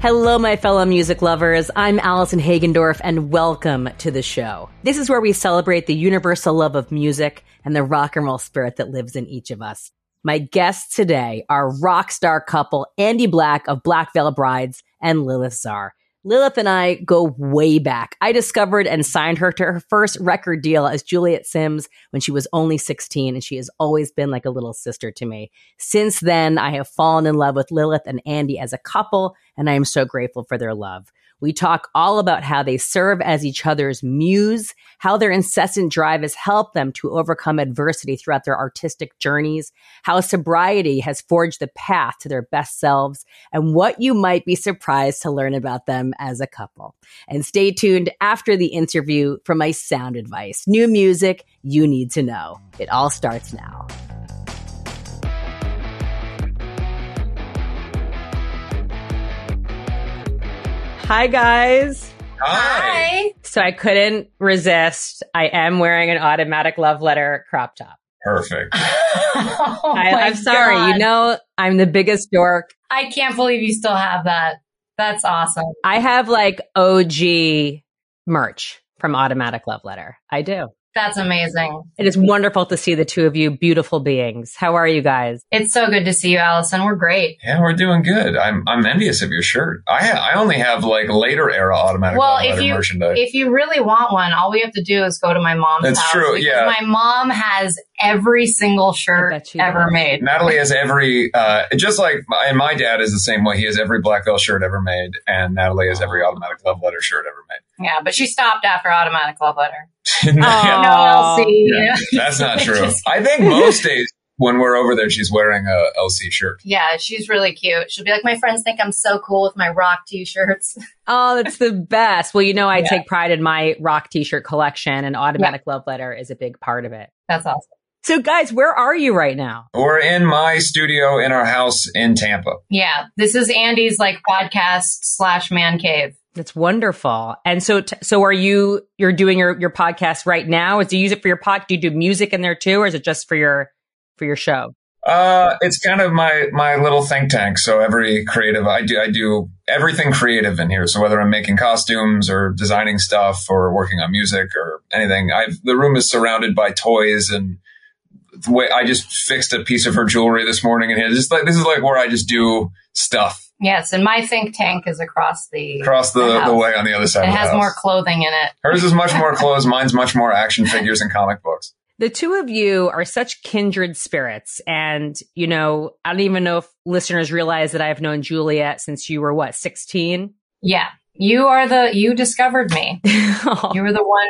Hello, my fellow music lovers. I'm Allison Hagendorf, and welcome to the show. This is where we celebrate the universal love of music and the rock and roll spirit that lives in each of us. My guests today are rock star couple Andy Black of Black Veil Brides and Lilith Czar. Lilith and I go way back. I discovered and signed her to her first record deal as Juliet Simms when she was only 16, and she has always been like a little sister to me. Since then, I have fallen in love with Lilith and Andy as a couple, and I am so grateful for their love. We talk all about how they serve as each other's muse, how their incessant drive has helped them to overcome adversity throughout their artistic journeys, how sobriety has forged the path to their best selves, and what you might be surprised to learn about them as a couple. And stay tuned after the interview for my sound advice. New music you need to know. It all starts now. Hi, guys. Hi. So I couldn't resist. I am wearing an automatic love letter crop top. Perfect. oh I, I'm sorry. God. You know, I'm the biggest dork. I can't believe you still have that. That's awesome. I have like OG merch from Automatic Love Letter. I do. That's amazing. It is wonderful to see the two of you beautiful beings. How are you guys? It's so good to see you, Allison. We're great. Yeah, we're doing good. I'm I'm envious of your shirt. I ha- I only have like later era automatic Well, love if letter you- merchandise. If you really want one, all we have to do is go to my mom's That's house. true, yeah. My mom has every single shirt bet she ever does. made. Natalie has every, uh, just like, and my dad is the same way. He has every Black Veil shirt ever made, and Natalie has every automatic love letter shirt ever made. Yeah, but she stopped after automatic love letter. Yeah, No LC. yeah, that's not true. Just- I think most days when we're over there, she's wearing a LC shirt. yeah, she's really cute. She'll be like, my friends think I'm so cool with my rock t-shirts. Oh, that's the best. Well, you know, I Yeah. take pride in my rock t-shirt collection and Automatic Love Letter is a big part of it. That's awesome. So guys, where are you right now? We're in my studio in our house in Tampa. Yeah, this is Andy's like podcast slash man cave. That's wonderful. And so, t- so are you, you're doing your, your podcast right now? Do you use it for your pod? Do you do music in there too? Or is it just for your, for your show? Uh, it's kind of my my little think tank. So every creative, I do I do everything creative in here. So whether I'm making costumes or designing stuff or working on music or anything, I've the room is surrounded by toys and the way I just fixed a piece of her jewelry this morning, and it's just like this is like where I just do stuff Yes, and my think tank is across the. across the, The the, way on the other side. it of the has house. more clothing in it. Hers is much more clothes. Mine's much more action figures and comic books. The two of you are such kindred spirits. And, you know, I don't even know if listeners realize that I've known Juliet since you were what, 16? Yeah, you are the you discovered me. You were the one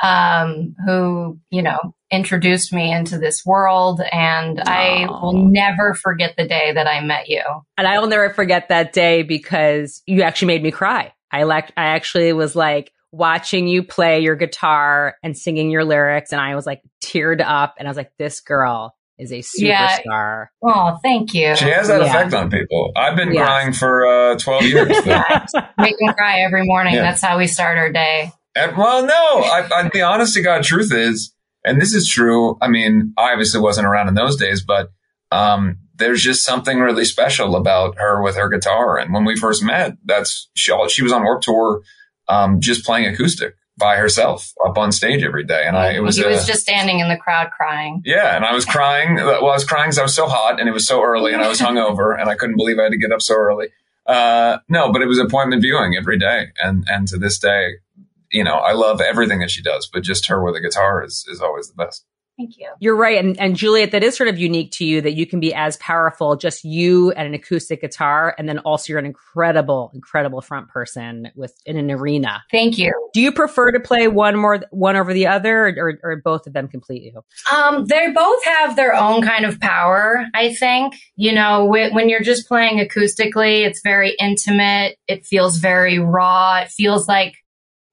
who, um, who you know introduced me into this world, and I will never forget the day that I met you. And I will never forget that day because you actually made me cry. I like, I actually was like watching you play your guitar and singing your lyrics. And I was like teared up and I was like, this girl is a Yeah. superstar. Oh, thank you. She has that Yeah. effect on people. I've been Yeah. crying for uh, twelve years. though. Make me cry every morning. Yeah. That's how we start our day. Uh, Well, no, I, I, the honest to God truth is, and this is true. I mean, I obviously wasn't around in those days, but um, there's just something really special about her with her guitar. And when we first met, that's she, she was on Warped Tour, um, just playing acoustic by herself up on stage every day. And I, it was, he was just standing in the crowd crying. yeah, and I was crying. Well, I was crying because I was so hot and it was so early and I was hungover and I couldn't believe I had to get up so early. Uh, no, but it was appointment viewing every day. And, and to this day, you know, I love everything that she does, but just her with a guitar is, is always the best. Thank you. You're right. And, and Juliet, that is sort of unique to you that you can be as powerful, just you and an acoustic guitar. And then also you're an incredible, incredible front person with in an arena. Thank you. Do you prefer to play one more, one over the other or, or, or both of them complete you? Um, they both have their own kind of power, I think. You know, wh- when you're just playing acoustically, it's very intimate. It feels very raw. It feels like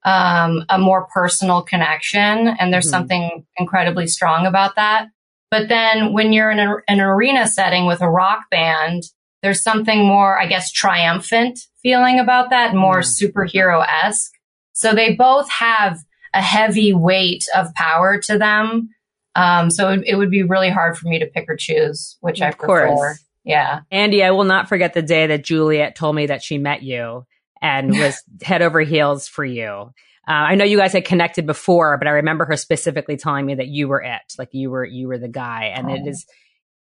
um, a more personal connection. And there's Mhm. something incredibly strong about that. But then when you're in a, an arena setting with a rock band, there's something more, I guess, triumphant feeling about that, more Yeah. superhero esque. So they both have a heavy weight of power to them. Um, so it, it would be really hard for me to pick or choose which I Of course. prefer. Yeah. Andy, I will not forget the day that Juliet told me that she met you and was head over heels for you. Uh, I know you guys had connected before, but I remember her specifically telling me that you were it, like you were you were the guy, and oh. it is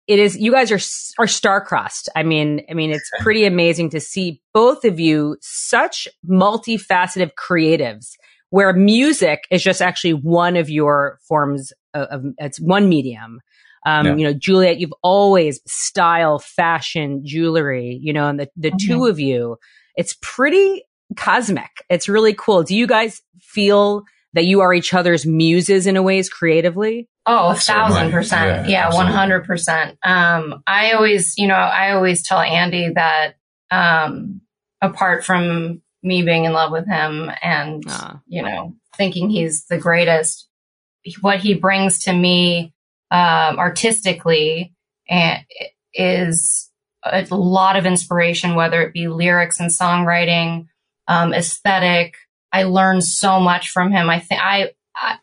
it is you guys are are star-crossed. I mean, I mean, it's pretty amazing to see both of you such multifaceted creatives, where music is just actually one of your forms of, of it's one medium. Um, yeah. you know, Juliet, you've always style, fashion, jewelry, you know, and the, the mm-hmm. two of you, it's pretty cosmic. It's really cool. Do you guys feel that you are each other's muses in a ways creatively? Oh, a thousand percent. Yeah, one hundred percent. Um, I always, you know, I always tell Andy that, um, apart from me being in love with him and, uh. you know, thinking he's the greatest, what he brings to me um, artistically and is a lot of inspiration, whether it be lyrics and songwriting, um, aesthetic. I learned so much from him. I think I,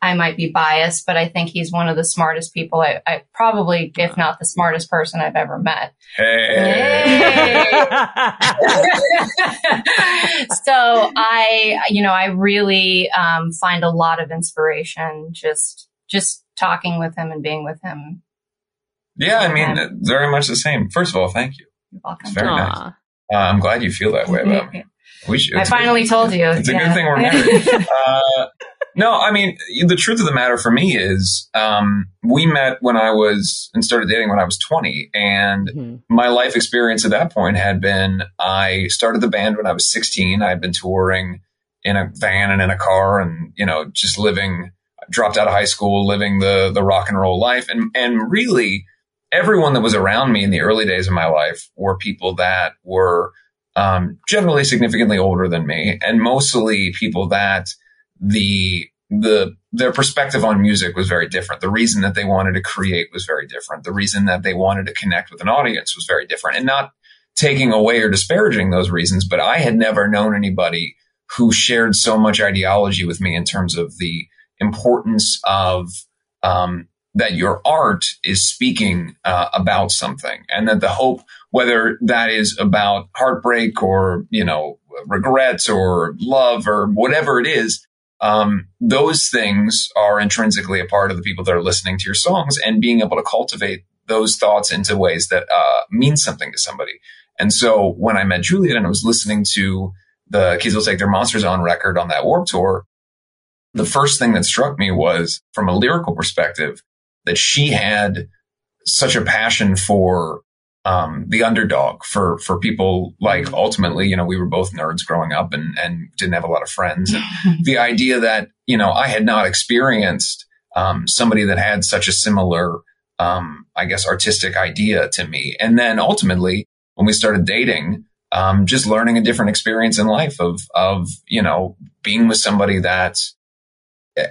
I, might be biased, but I think he's one of the smartest people. I, I probably, if not the smartest person I've ever met. Hey. hey. so I, you know, I really um, find a lot of inspiration just just talking with him and being with him. Yeah, I mean, very much the same. First of all, thank you. You're welcome. It's very Aww. nice. Uh, I'm glad you feel that way about me. We should, I finally good, told you. It's yeah. a good thing we're married. uh, no, I mean, the truth of the matter for me is, um, we met when I was and started dating when I was 20. And mm-hmm. my life experience at that point had been I started the band when I was 16. I had been touring in a van and in a car and, you know, just living dropped out of high school, living the the rock and roll life, and and really everyone that was around me in the early days of my life were people that were um, generally significantly older than me, and mostly people that the the their perspective on music was very different. The reason that they wanted to create was very different. The reason that they wanted to connect with an audience was very different, and not taking away or disparaging those reasons, but I had never known anybody who shared so much ideology with me in terms of the importance of um, that your art is speaking uh, about something, and that the hope, whether that is about heartbreak or you know regrets or love or whatever it is, um, those things are intrinsically a part of the people that are listening to your songs, and being able to cultivate those thoughts into ways that uh, mean something to somebody. And so when I met Juliet and I was listening to the Kids Will Take Their Monsters on record on that Warped Tour, the first thing that struck me was from a lyrical perspective that she had such a passion for um, the underdog for for people like mm-hmm. ultimately you know we were both nerds growing up and and didn't have a lot of friends and the idea that you know I had not experienced um, somebody that had such a similar um, I guess artistic idea to me and then ultimately when we started dating um, just learning a different experience in life of of you know being with somebody that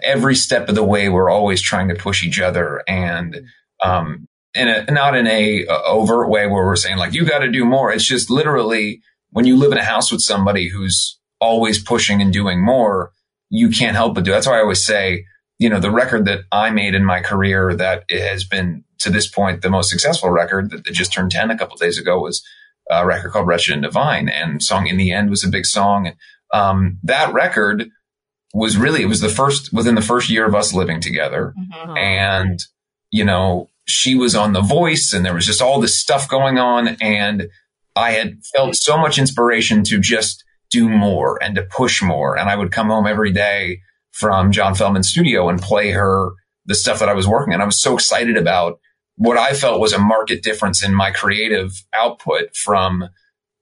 every step of the way, we're always trying to push each other and, um, in a, not in a overt way where we're saying like, you got to do more. It's just literally when you live in a house with somebody who's always pushing and doing more, you can't help but do. That's why I always say, you know, the record that I made in my career that has been to this point the most successful record that just turned 10 a couple days ago was a record called Wretched and Divine and song in the end was a big song. And, um, that record was really, it was the first, within the first year of us living together. Mm-hmm. And, you know, she was on The Voice and there was just all this stuff going on. And I had felt so much inspiration to just do more and to push more. And I would come home every day from John Feldmann's studio and play her the stuff that I was working on. I was so excited about what I felt was a market difference in my creative output from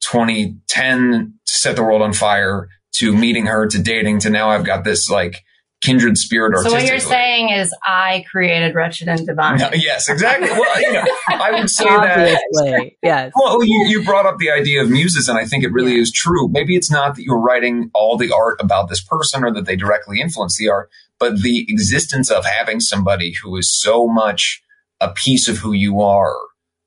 2010 set the world on fire to meeting her to dating to now I've got this like kindred spirit. So what you're saying is I created Wretched and Divine. No, yes, exactly. Well, you know, I would say that. Yes. Well, you, you brought up the idea of muses, and I think it really yeah. is true. Maybe it's not that you're writing all the art about this person or that they directly influence the art, but the existence of having somebody who is so much a piece of who you are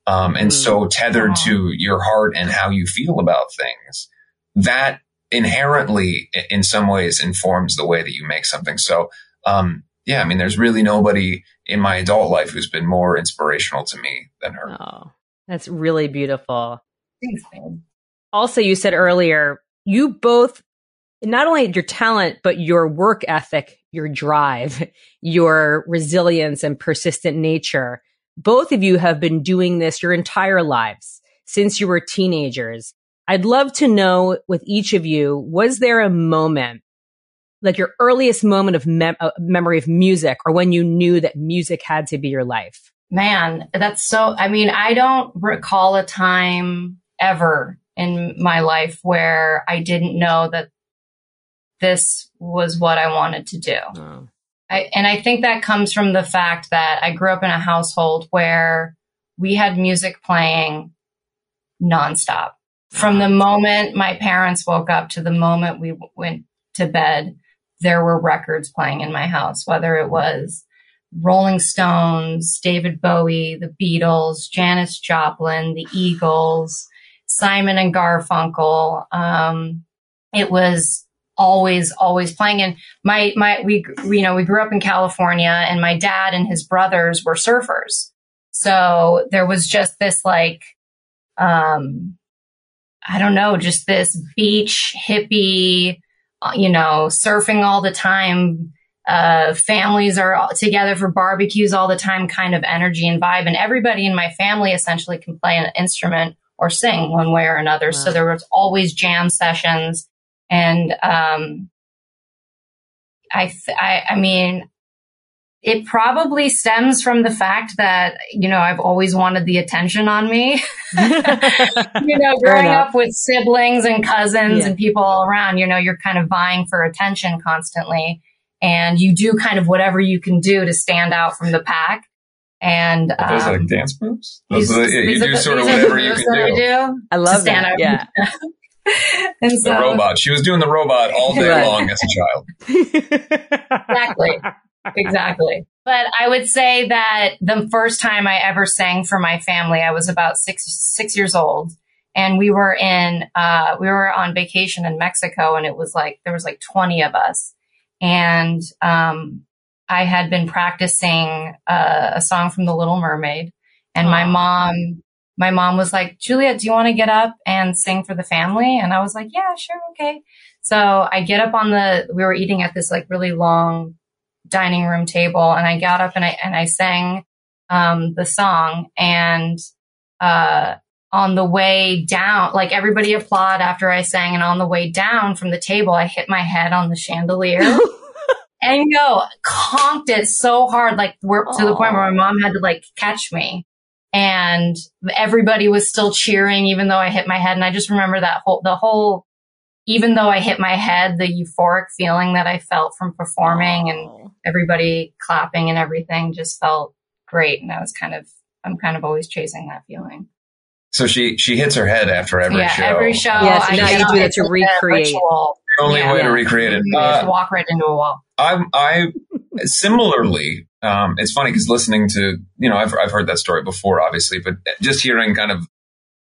um, and mm. so tethered to your heart and how you feel about things. That inherently in some ways informs the way that you make something. So, um, yeah, I mean, there's really nobody in my adult life who's been more inspirational to me than her. Oh, That's really beautiful. Thanks, babe. Also, you said earlier, you both, not only your talent, but your work ethic, your drive, your resilience and persistent nature. Both of you have been doing this your entire lives since you were teenagers. I'd love to know with each of you, was there a moment, like your earliest moment of mem- uh, memory of music or when you knew that music had to be your life? Man, that's so, I mean, I don't recall a time ever in my life where I didn't know that this was what I wanted to do. Oh. I, and I think that comes from the fact that I grew up in a household where we had music playing nonstop. From the moment my parents woke up to the moment we went to bed, there were records playing in my house, whether it was Rolling Stones, David Bowie, the Beatles, Janis Joplin, the Eagles, Simon and Garfunkel. Um, it was always, always playing. And my, my, we, you know, we grew up in California and my dad and his brothers were surfers. So there was just this like, um, I don't know, just this beach hippie, uh, you know, surfing all the time. Uh, families are together for barbecues all the time kind of energy and vibe. And everybody in my family essentially can play an instrument or sing one way or another. Wow. So there was always jam sessions. And, um, I, th- I, I mean, it probably stems from the fact that, you know, I've always wanted the attention on me. you know, growing up with siblings and cousins yeah. and people all around, you know, you're kind of vying for attention constantly. And you do kind of whatever you can do to stand out from the pack. And um, those like dance moves. Those these, are the, yeah, you do the, sort of whatever you can do. I, do. I love that. Out. Yeah. and so, the robot. She was doing the robot all day right. long as a child. exactly exactly. But I would say that the first time I ever sang for my family, I was about six six years old, and we were in uh, we were on vacation in Mexico, and it was like there was like twenty of us, and um, I had been practicing uh, a song from The Little Mermaid, and my mom my mom was like, Juliet, do you want to get up and sing for the family? And I was like, yeah, sure. Okay. So I get up on the, we were eating at this like really long dining room table and I got up and I, and I sang, um, the song and, uh, on the way down, like everybody applaud after I sang and on the way down from the table, I hit my head on the chandelier. and you know, conked it so hard, like we're to the point where my mom had to like catch me and everybody was still cheering, even though I hit my head. And I just remember that whole, the whole even though I hit my head, the euphoric feeling that I felt from performing and everybody clapping and everything just felt great. And I was kind of, I'm kind of always chasing that feeling. So she, she hits her head after every yeah, show. every show. Yes, I now you do that to recreate. The only yeah, way yeah. to recreate it. Uh, just walk right into a wall. I, I similarly, um, it's funny because listening to, you know, I've, I've heard that story before, obviously, but just hearing kind of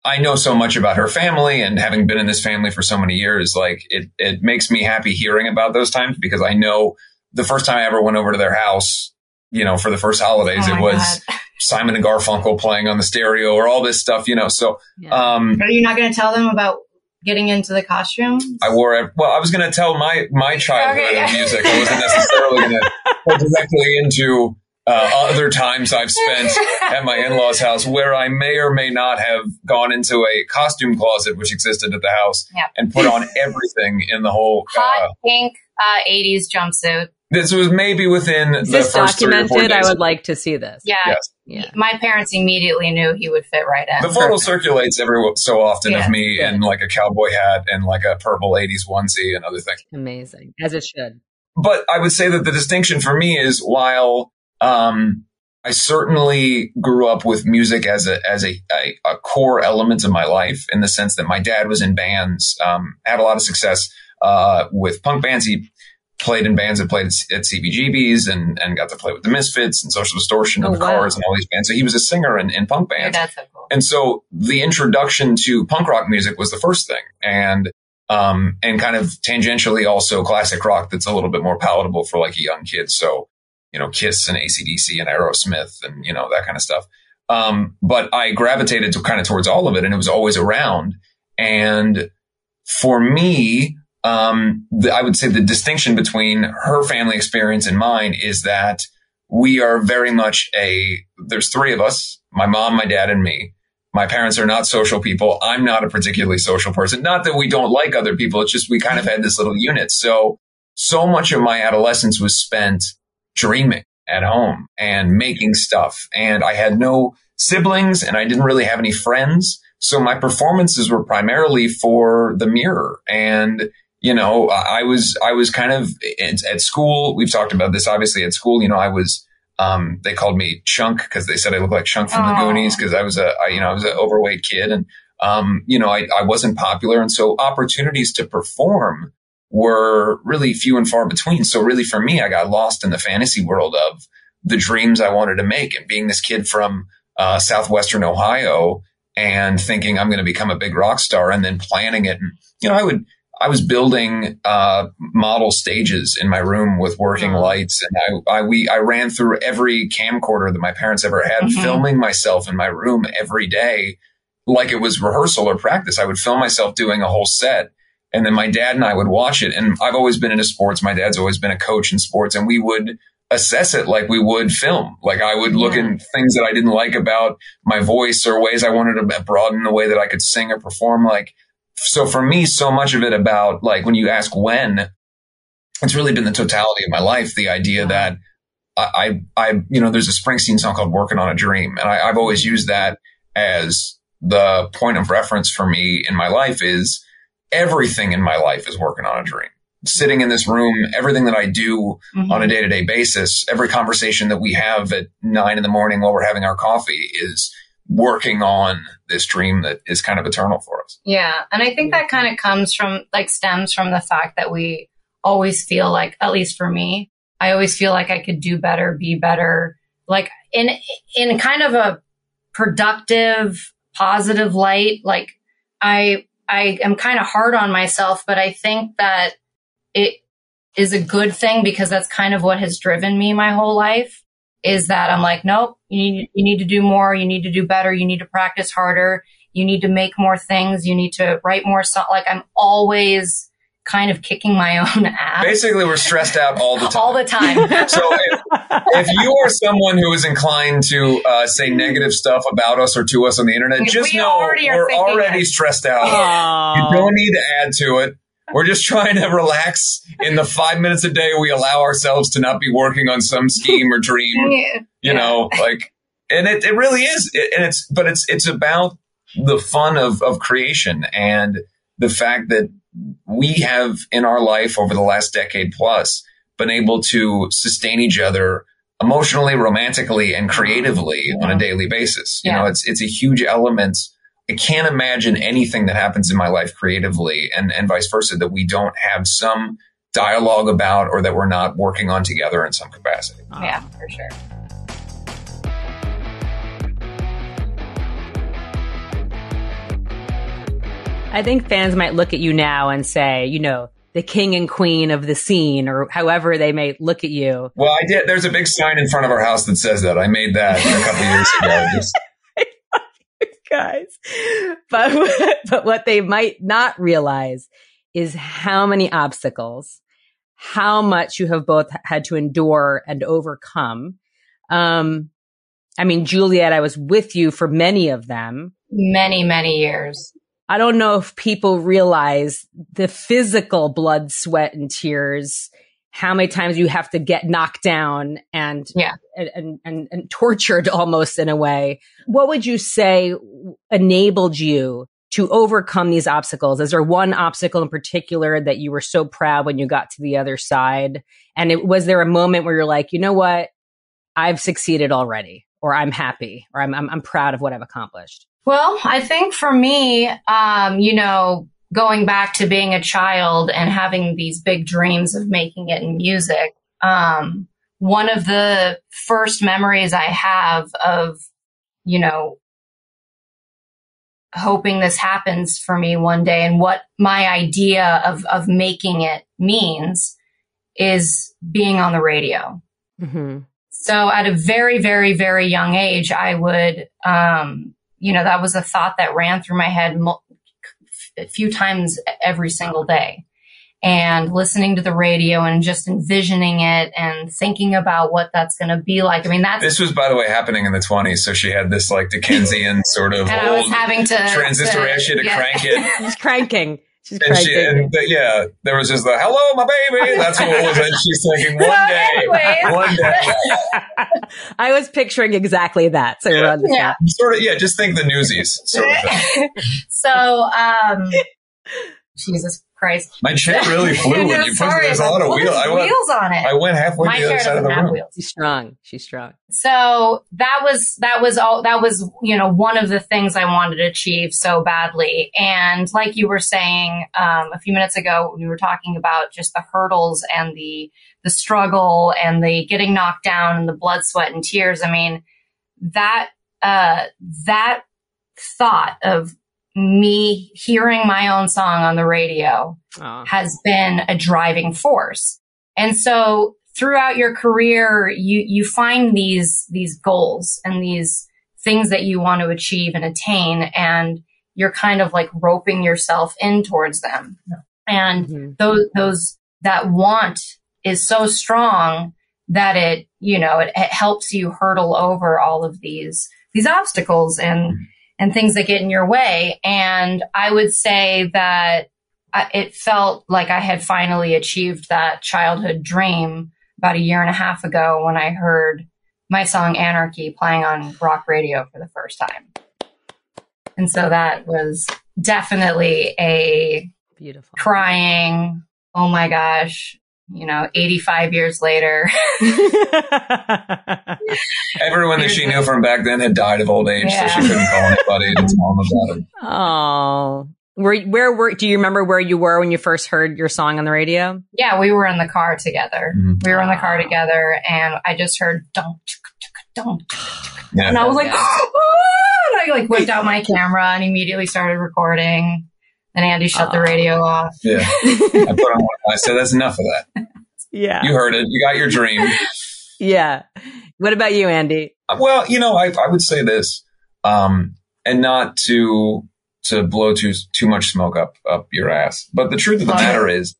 I know so much about her family and having been in this family for so many years, like it, it makes me happy hearing about those times because I know the first time I ever went over to their house, you know, for the first holidays, oh it was God. Simon and Garfunkel playing on the stereo or all this stuff, you know. So, yeah. um, are you not going to tell them about getting into the costume? I wore, it well, I was going to tell my, my childhood okay, yeah. of music. I wasn't necessarily going to go directly into uh, other times I've spent at my in-laws house where I may or may not have gone into a costume closet which existed at the house yep. and put on everything in the whole hot uh, pink uh, 80s jumpsuit. This was maybe within Is the this first documented. I would like to see this. Yeah, yes. yeah. My parents immediately knew he would fit right in. The photo Perfect. circulates every so often yeah. of me yeah. in like a cowboy hat and like a purple 80s onesie and other things. Amazing, as it should. But I would say that the distinction for me is while um, I certainly grew up with music as a as a, a, a, core element of my life in the sense that my dad was in bands, um, had a lot of success uh, with punk bands. He played in bands that played at CBGBs and, and got to play with the Misfits and Social Distortion and oh, the wow. Cars and all these bands. So he was a singer in, in punk bands. Yeah, so cool. And so the introduction to punk rock music was the first thing. And um, and kind of tangentially also classic rock that's a little bit more palatable for like a young kid. So you know, Kiss and ACDC and Aerosmith and, you know, that kind of stuff. Um, but I gravitated to kind of towards all of it and it was always around. And for me, um, the, I would say the distinction between her family experience and mine is that we are very much a, there's three of us, my mom, my dad, and me. My parents are not social people. I'm not a particularly social person. Not that we don't like other people. It's just we kind of had this little unit. So, so much of my adolescence was spent dreaming at home and making stuff. And I had no siblings and I didn't really have any friends. So my performances were primarily for the mirror. And, you know, I was, I was kind of at, at school. We've talked about this obviously at school. You know, I was, um, they called me Chunk because they said I looked like Chunk from Aww. the Goonies because I was a, I, you know, I was an overweight kid and, um, you know, I, I wasn't popular. And so opportunities to perform were really few and far between. So really for me, I got lost in the fantasy world of the dreams I wanted to make and being this kid from, uh, Southwestern Ohio and thinking I'm going to become a big rock star and then planning it. And, you know, I would, I was building, uh, model stages in my room with working lights. And I, I, we, I ran through every camcorder that my parents ever had, mm-hmm. filming myself in my room every day, like it was rehearsal or practice. I would film myself doing a whole set. And then my dad and I would watch it. And I've always been into sports. My dad's always been a coach in sports and we would, assess it like we would film. Like I would look yeah. at things that I didn't like about my voice or ways I wanted to broaden the way that I could sing or perform. Like, so for me, so much of it about like when you ask when, it's really been the totality of my life. The idea that I, I, I you know, there's a Springsteen song called Working on a Dream. And I, I've always used that as the point of reference for me in my life is everything in my life is working on a dream sitting in this room, everything that I do mm-hmm. on a day to day basis, every conversation that we have at nine in the morning while we're having our coffee is working on this dream that is kind of eternal for us. Yeah. And I think that kind of comes from like stems from the fact that we always feel like, at least for me, I always feel like I could do better, be better, like in, in kind of a productive, positive light. Like I, I am kind of hard on myself, but I think that it is a good thing because that's kind of what has driven me my whole life is that I'm like, nope, you need, you need to do more. You need to do better. You need to practice harder. You need to make more things. You need to write more stuff. Like I'm always kind of kicking my own ass. Basically, we're stressed out all the time. all the time. so if, if, you are someone who is inclined to uh, say negative stuff about us or to us on the internet, just we know we're already it. stressed out. Aww. You don't need to add to it. We're just trying to relax in the five minutes a day we allow ourselves to not be working on some scheme or dream. yeah. You know, like, and it, it really is. It, and it's, but it's, it's about the fun of, of creation and the fact that we have in our life over the last decade plus been able to sustain each other emotionally, romantically, and creatively yeah. on a daily basis. You yeah. know, it's, it's a huge element I can't imagine anything that happens in my life creatively and, and vice versa that we don't have some dialogue about or that we're not working on together in some capacity. Ah. Yeah, for sure. I think fans might look at you now and say, you know, the king and queen of the scene or however they may look at you. Well, I did. There's a big sign in front of our house that says that. I made that a couple years ago. Just guys. But, but what they might not realize is how many obstacles, how much you have both had to endure and overcome. Um, I mean, Juliet, I was with you for many of them. Many, many years. I don't know if people realize the physical blood, sweat, and tears how many times you have to get knocked down and, yeah. and, and, and, tortured almost in a way. What would you say enabled you to overcome these obstacles? Is there one obstacle in particular that you were so proud when you got to the other side? And it, was there a moment where you're like, you know what? I've succeeded already, or I'm happy, or I'm, I'm, I'm proud of what I've accomplished? Well, I think for me, um, you know, going back to being a child and having these big dreams of making it in music, um, one of the first memories I have of, you know, hoping this happens for me one day and what my idea of, of making it means is being on the radio. Mm-hmm. So at a very, very, very young age, I would, um, you know, that was a thought that ran through my head a few times every single day and listening to the radio and just envisioning it and thinking about what that's going to be like. I mean, that's this was, by the way, happening in the 20s. So she had this like Dickensian sort of and I was having to transistor to, she had to yeah. crank it. She's cranking. She's and she, and the, yeah, there was just the hello, my baby. That's what it was. And she's thinking one day, one day. I was picturing exactly that. So yeah, yeah. sort of, yeah. Just think the newsies. Sort of so, um, Jesus Christ. My chair really flew when you sorry, put there's a lot of wheels. I went, wheels on it. I went halfway My to the other side of the room. Wheels. She's strong. She's strong. So that was that was all that was you know one of the things I wanted to achieve so badly. And like you were saying um, a few minutes ago, we were talking about just the hurdles and the the struggle and the getting knocked down and the blood, sweat, and tears. I mean that uh, that thought of me hearing my own song on the radio uh. has been a driving force. And so throughout your career, you, you find these, these goals and these things that you want to achieve and attain. And you're kind of like roping yourself in towards them. And mm-hmm. those, those, that want is so strong that it, you know, it, it helps you hurdle over all of these, these obstacles and, mm-hmm and things that get in your way. And I would say that it felt like I had finally achieved that childhood dream about a year and a half ago when I heard my song Anarchy playing on rock radio for the first time. And so that was definitely a beautiful crying, oh my gosh, you know, 85 years later. Everyone that she knew from back then had died of old age, yeah. so she couldn't call anybody to tell them about it. Oh. Where, where were, do you remember where you were when you first heard your song on the radio? Yeah, we were in the car together. Mm-hmm. We were in the car together and I just heard don't, don't. Yeah. And I was like, oh, and I like whipped out my camera and immediately started recording. And Andy shut uh, the radio off. Yeah. I put on one. I said, that's enough of that. Yeah. You heard it. You got your dream. yeah. What about you, Andy? Well, you know, I, I would say this, um, and not to, to blow too, too much smoke up, up your ass. But the truth of the matter is,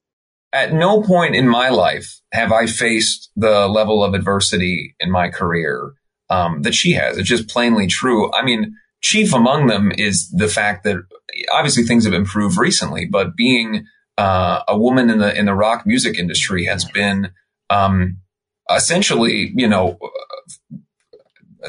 at no point in my life have I faced the level of adversity in my career um, that she has. It's just plainly true. I mean, chief among them is the fact that obviously things have improved recently, but being uh, a woman in the in the rock music industry has been um, essentially, you know,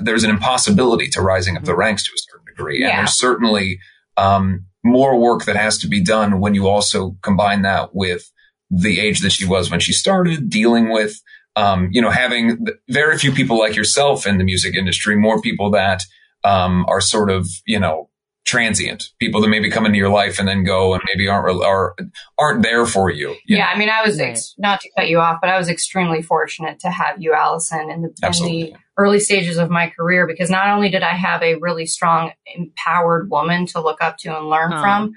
there's an impossibility to rising up the ranks to a certain degree, yeah. and there's certainly um, more work that has to be done when you also combine that with the age that she was when she started dealing with. Um, you know, having very few people like yourself in the music industry, more people that um, are sort of, you know, transient people that maybe come into your life and then go and maybe aren't are aren't there for you. you yeah, know? I mean, I was ex- not to cut you off, but I was extremely fortunate to have you, Allison, in the, in the early stages of my career because not only did I have a really strong, empowered woman to look up to and learn from,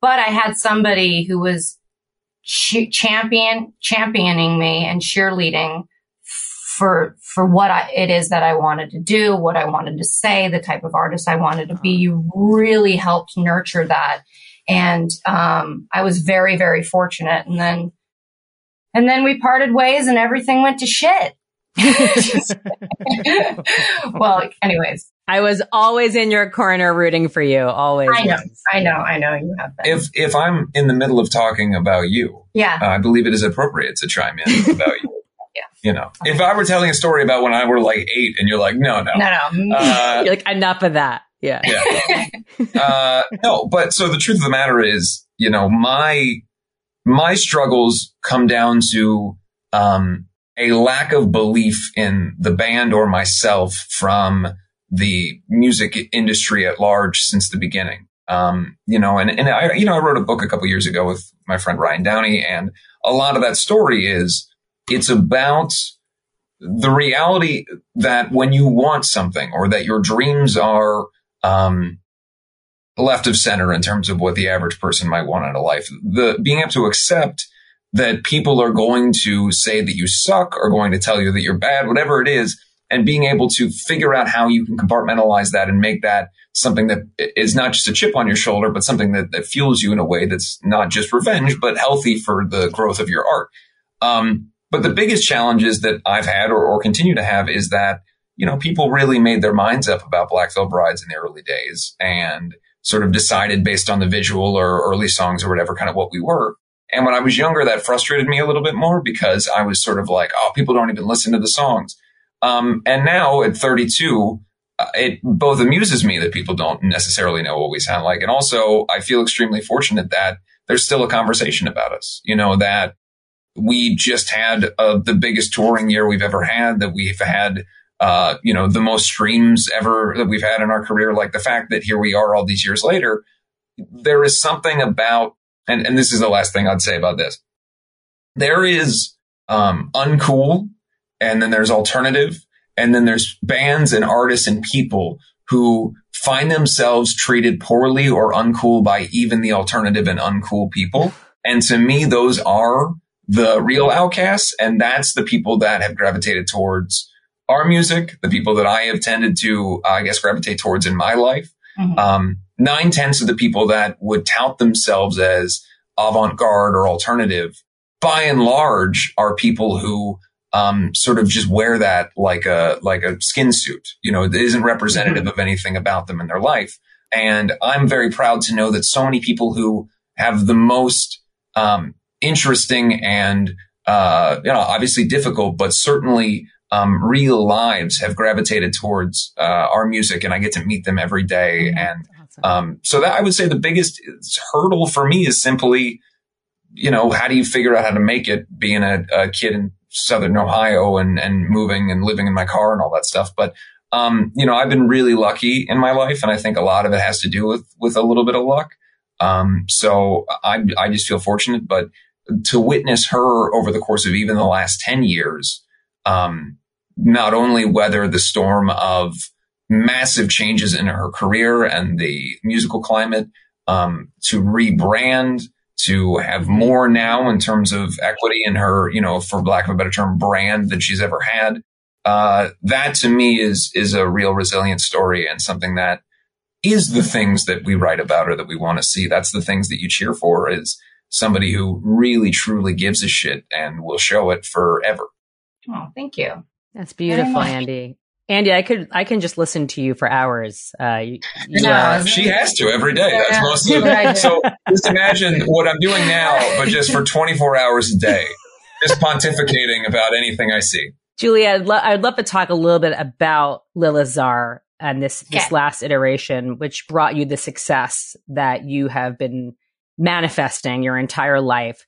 but I had somebody who was champion championing me and cheerleading for for what I, it is that I wanted to do, what I wanted to say, the type of artist I wanted to be. You really helped nurture that, and um, I was very very fortunate. And then and then we parted ways, and everything went to shit. well, anyways. I was always in your corner rooting for you. Always. I know. I know. I know you have been. If if I'm in the middle of talking about you, yeah, uh, I believe it is appropriate to chime in about you. You know, if I were telling a story about when I were like eight and you're like, no, no, no, no, uh, you're like, enough of that. Yeah. Yeah. uh, no, but so the truth of the matter is, you know, my, my struggles come down to, um, a lack of belief in the band or myself from the music industry at large since the beginning. Um, you know, and, and I, you know, I wrote a book a couple years ago with my friend Ryan Downey and a lot of that story is, it's about the reality that when you want something or that your dreams are um, left of center in terms of what the average person might want out of life, the being able to accept that people are going to say that you suck, are going to tell you that you're bad, whatever it is, and being able to figure out how you can compartmentalize that and make that something that is not just a chip on your shoulder, but something that, that fuels you in a way that's not just revenge, but healthy for the growth of your art. Um, but the biggest challenges that I've had or, or continue to have is that, you know, people really made their minds up about Black Veil Brides in the early days and sort of decided based on the visual or early songs or whatever kind of what we were. And when I was younger, that frustrated me a little bit more because I was sort of like, oh, people don't even listen to the songs. Um, and now at 32, uh, it both amuses me that people don't necessarily know what we sound like. And also I feel extremely fortunate that there's still a conversation about us, you know, that we just had uh, the biggest touring year we've ever had, that we've had, uh, you know, the most streams ever that we've had in our career. Like the fact that here we are all these years later, there is something about, and, and this is the last thing I'd say about this. There is, um, uncool and then there's alternative and then there's bands and artists and people who find themselves treated poorly or uncool by even the alternative and uncool people. And to me, those are the real outcasts. And that's the people that have gravitated towards our music, the people that I have tended to, uh, I guess, gravitate towards in my life. Mm-hmm. Um, nine tenths of the people that would tout themselves as avant garde or alternative, by and large, are people who um, sort of just wear that like a like a skin suit. You know, it isn't representative mm-hmm. of anything about them in their life. And I'm very proud to know that so many people who have the most um, interesting and uh, you know obviously difficult, but certainly um, real lives have gravitated towards uh, our music, and I get to meet them every day. Mm-hmm. And um, so that I would say the biggest hurdle for me is simply, you know, how do you figure out how to make it being a, a kid in Southern Ohio and and moving and living in my car and all that stuff, but. Um, you know, I've been really lucky in my life, and I think a lot of it has to do with with a little bit of luck. Um, so I I just feel fortunate, but to witness her over the course of even the last 10 years, um, not only weather the storm of massive changes in her career and the musical climate, um, to rebrand, to have more now in terms of equity in her, you know, for lack of a better term, brand than she's ever had. Uh, that to me is, is a real resilient story and something that is the things that we write about or that we want to see. That's the things that you cheer for is, somebody who really truly gives a shit and will show it forever. Oh, thank you. That's beautiful, Andy. Andy, I could I can just listen to you for hours. Uh, you, you, uh, she has to every day. That's yeah. most of it. so just imagine what I'm doing now, but just for 24 hours a day, just pontificating about anything I see. Julia, I'd, lo- I'd love to talk a little bit about Lilith Czar and this this okay. last iteration, which brought you the success that you have been manifesting your entire life.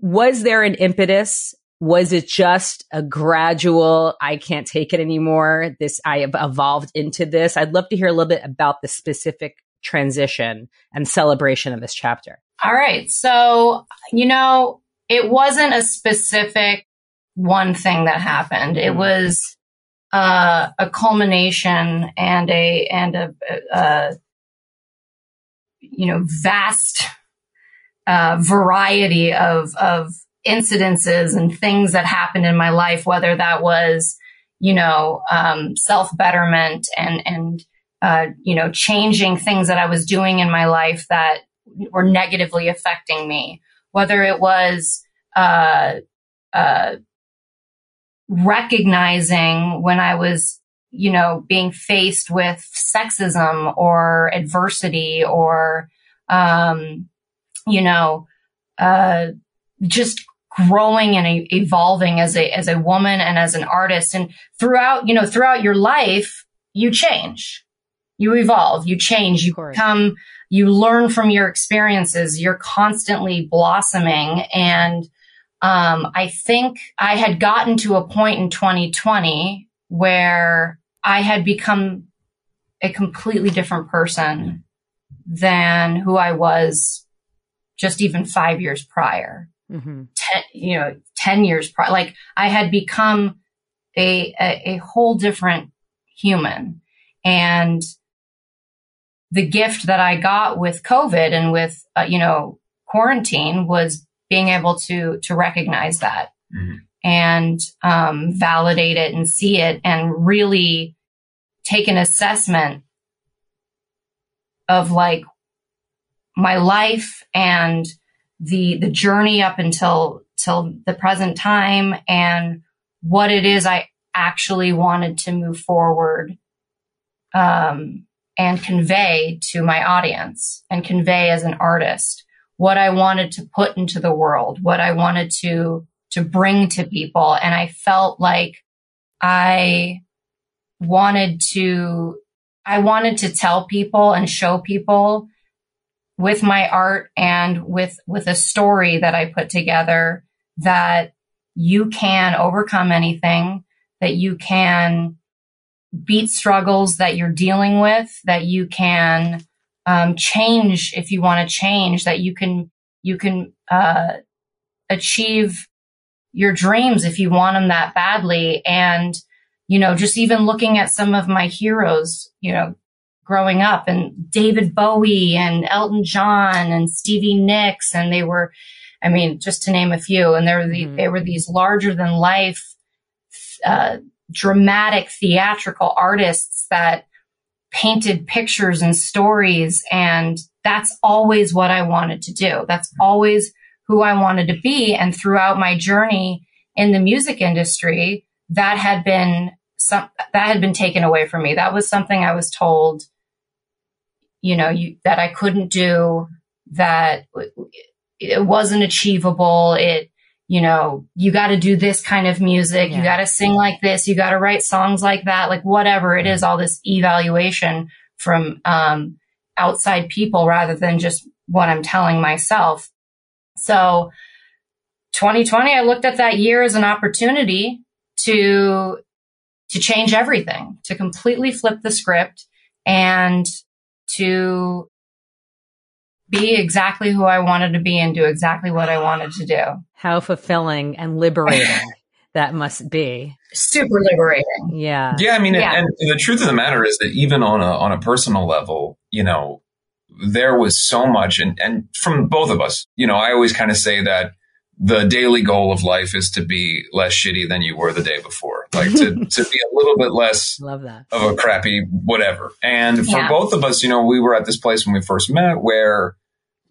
Was there an impetus? Was it just a gradual, I can't take it anymore? This, I have evolved into this. I'd love to hear a little bit about the specific transition and celebration of this chapter. All right. So, you know, it wasn't a specific one thing that happened. It was uh, a culmination and a and a, a, you know, vast uh, variety of of incidences and things that happened in my life, whether that was, you know, um, self betterment and and uh, you know, changing things that I was doing in my life that were negatively affecting me, whether it was uh, uh, recognizing when I was you know, being faced with sexism or adversity or, um, you know, uh, just growing and evolving as a, as a woman and as an artist. And throughout, you know, throughout your life, you change, you evolve, you change, you become, you learn from your experiences. You're constantly blossoming. And, um, I think I had gotten to a point in 2020 where I had become a completely different person than who I was just even five years prior. Mm-hmm. Ten, you know, 10 years prior. Like I had become a, a, a whole different human. And the gift that I got with COVID and with, uh, you know, quarantine was being able to, to recognize that. Mm-hmm. and um, validate it and see it and really take an assessment of like my life and the the journey up until till the present time and what it is I actually wanted to move forward um, and convey to my audience and convey as an artist what I wanted to put into the world, what I wanted to to bring to people, and I felt like I wanted to I wanted to tell people and show people with my art and with with a story that I put together that you can overcome anything, that you can beat struggles that you're dealing with, that you can um, change if you want to change, that you can you can uh, achieve your dreams if you want them that badly, and you know, just even looking at some of my heroes, you know, growing up, and David Bowie and Elton John and Stevie Nicks, and they were, I mean, just to name a few, and they were the, mm-hmm. they were these larger than life. Uh, dramatic theatrical artists that painted pictures and stories. And that's always what I wanted to do. That's always who I wanted to be. And throughout my journey in the music industry, that had been some, that had been taken away from me. That was something I was told, you know, you, that I couldn't do, that it wasn't achievable. It, you know, you got to do this kind of music. Yeah. You got to sing like this. You got to write songs like that. Like whatever it is, all this evaluation from, um, outside people rather than just what I'm telling myself. So 2020, I looked at that year as an opportunity to, to change everything, to completely flip the script and to be exactly who I wanted to be and do exactly what I wanted to do. How fulfilling and liberating that must be. Super liberating. Yeah. Yeah. I mean, yeah. And, and the truth of the matter is that even on a, on a personal level, you know, there was so much and, and from both of us, you know, I always kind of say that the daily goal of life is to be less shitty than you were the day before. Like to, to be a little bit less Love that. of a crappy whatever. And for yeah. both of us, you know, we were at this place when we first met where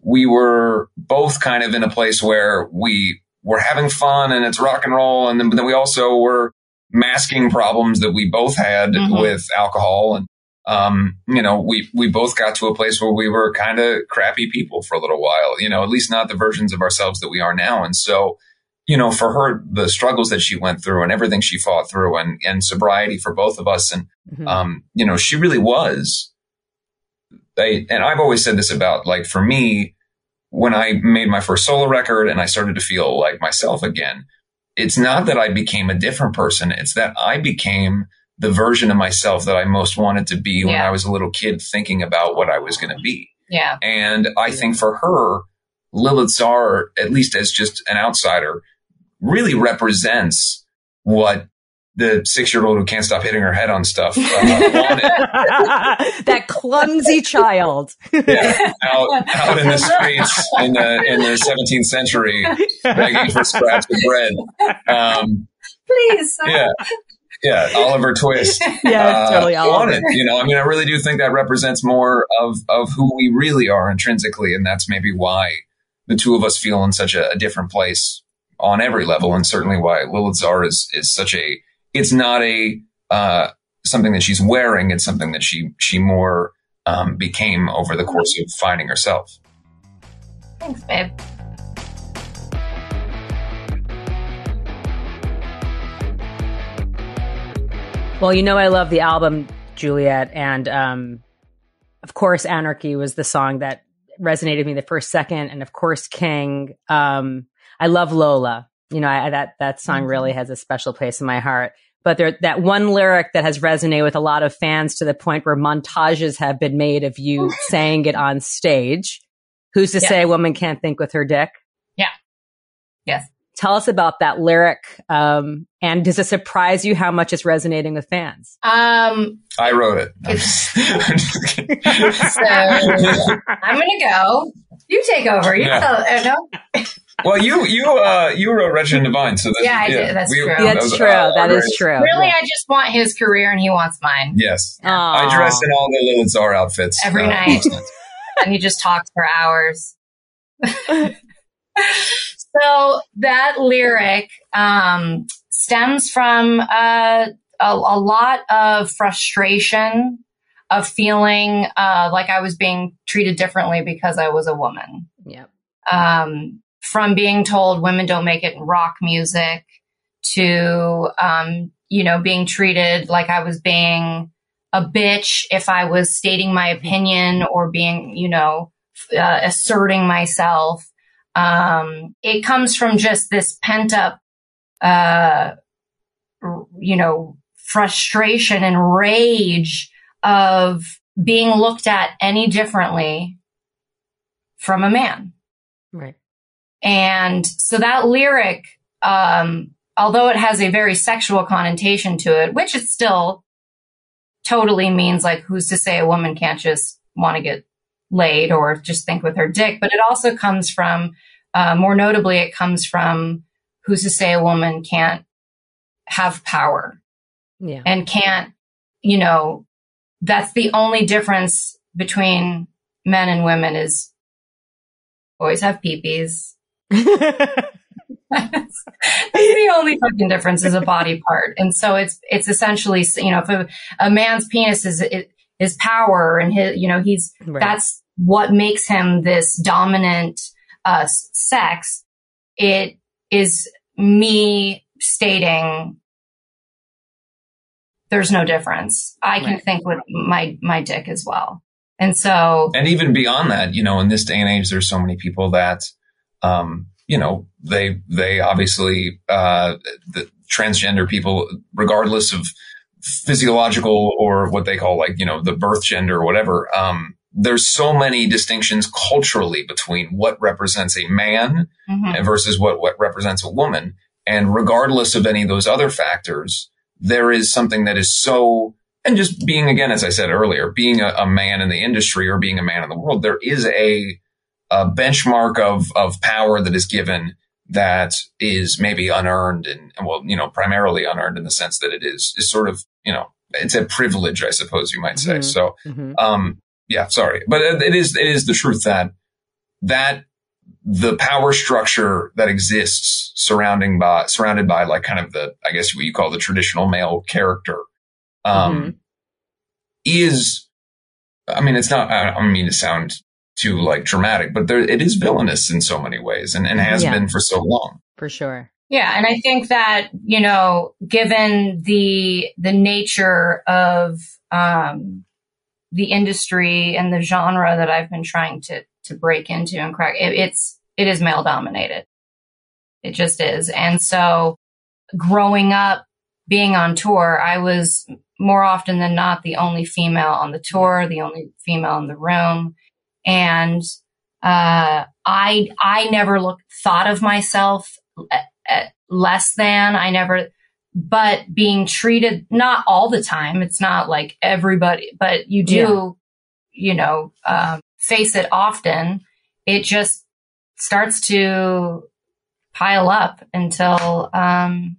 we were both kind of in a place where we were having fun and it's rock and roll. And then, but then we also were masking problems that we both had mm-hmm. with alcohol and um, you know, we, we both got to a place where we were kind of crappy people for a little while, you know, at least not the versions of ourselves that we are now. And so, you know, for her, the struggles that she went through and everything she fought through and, and sobriety for both of us. And, mm-hmm. um, you know, she really was, I, and I've always said this about like, for me, when I made my first solo record and I started to feel like myself again, it's not that I became a different person. It's that I became the version of myself that I most wanted to be when I was a little kid thinking about what I was going to be. Yeah. And I think for her, Lilith Czar, at least as just an outsider, really represents what the six year old who can't stop hitting her head on stuff uh, that clumsy child. yeah, out, out in the streets in the in the 17th century, begging for scraps of bread. Um, Please. Yeah yeah, Oliver Twist. yeah, uh, totally Oliver. You know, I mean, I really do think that represents more of of who we really are intrinsically, and that's maybe why the two of us feel in such a, a different place on every level, and certainly why Lilith Czar is is such a. It's not a uh, something that she's wearing; it's something that she she more um, became over the course of finding herself. Thanks, babe. Well, you know, I love the album Juliet, and um, of course, Anarchy was the song that resonated with me the first second, and of course, King. Um, I love Lola. You know, I, that that song mm-hmm. really has a special place in my heart. But there, that one lyric that has resonated with a lot of fans to the point where montages have been made of you saying it on stage. Who's to say a woman can't think with her dick? Yeah. Yes. Tell us about that lyric. Um, and does it surprise you how much it's resonating with fans? Um, I wrote it. so I'm going to go You take over. You yeah. know, no? well, you you uh you wrote Wretched and Divine, so yeah, I yeah, did. That's we, true. That's that true. Uh, that is true. Really, yeah. I just want his career, and he wants mine. Yes, Aww. I dress in all the Lilith Czar outfits every uh, night, and he just talks for hours. so that lyric um, stems from uh, a, a lot of frustration of feeling uh, like I was being treated differently because I was a woman. Yep. Um, from being told women don't make it in rock music to, um, you know, being treated like I was being a bitch if I was stating my opinion or being, you know, uh, asserting myself. Um, it comes from just this pent up, uh, you know, frustration and rage of being looked at any differently from a man. Right. And so that lyric, um, although it has a very sexual connotation to it, which it still totally means like, who's to say a woman can't just want to get laid or just think with her dick, but it also comes from, uh, more notably, it comes from who's to say a woman can't have power yeah. and can't, you know, that's the only difference between men and women is boys have peepees. that's the only fucking difference is a body part. And so it's, it's essentially, you know, if a, a man's penis is, his power and his, you know, he's, right. that's what makes him this dominant, uh, sex. It is me stating there's no difference. I can right. think with my, my dick as well. And so, and even beyond that, you know, in this day and age, there's so many people that, um, you know, they, they obviously, uh, the transgender people, regardless of physiological or what they call like, you know, the birth gender or whatever, um, there's so many distinctions culturally between what represents a man mm-hmm. versus what, what represents a woman. And regardless of any of those other factors, there is something that is so, and just being again, as I said earlier, being a, a man in the industry or being a man in the world, there is a, a benchmark of, of power that is given that is maybe unearned and well, you know, primarily unearned in the sense that it is, is sort of, you know, it's a privilege, I suppose you might say. Mm-hmm. So, mm-hmm. um, yeah, sorry, but it is, it is the truth that that the power structure that exists surrounding by surrounded by like kind of the I guess what you call the traditional male character um, mm-hmm. is I mean it's not I don't mean to sound too like dramatic but there it is villainous in so many ways and, and has yeah. been for so long for sure yeah and I think that you know given the the nature of um, the industry and the genre that I've been trying to to break into and crack. It, it's, it is male dominated. It just is. And so growing up, being on tour, I was more often than not the only female on the tour, the only female in the room. And, uh, I, I never looked, thought of myself less than. I never, but being treated, not all the time. It's not like everybody, but you do, yeah. you know, um, face it often, it just starts to pile up until um,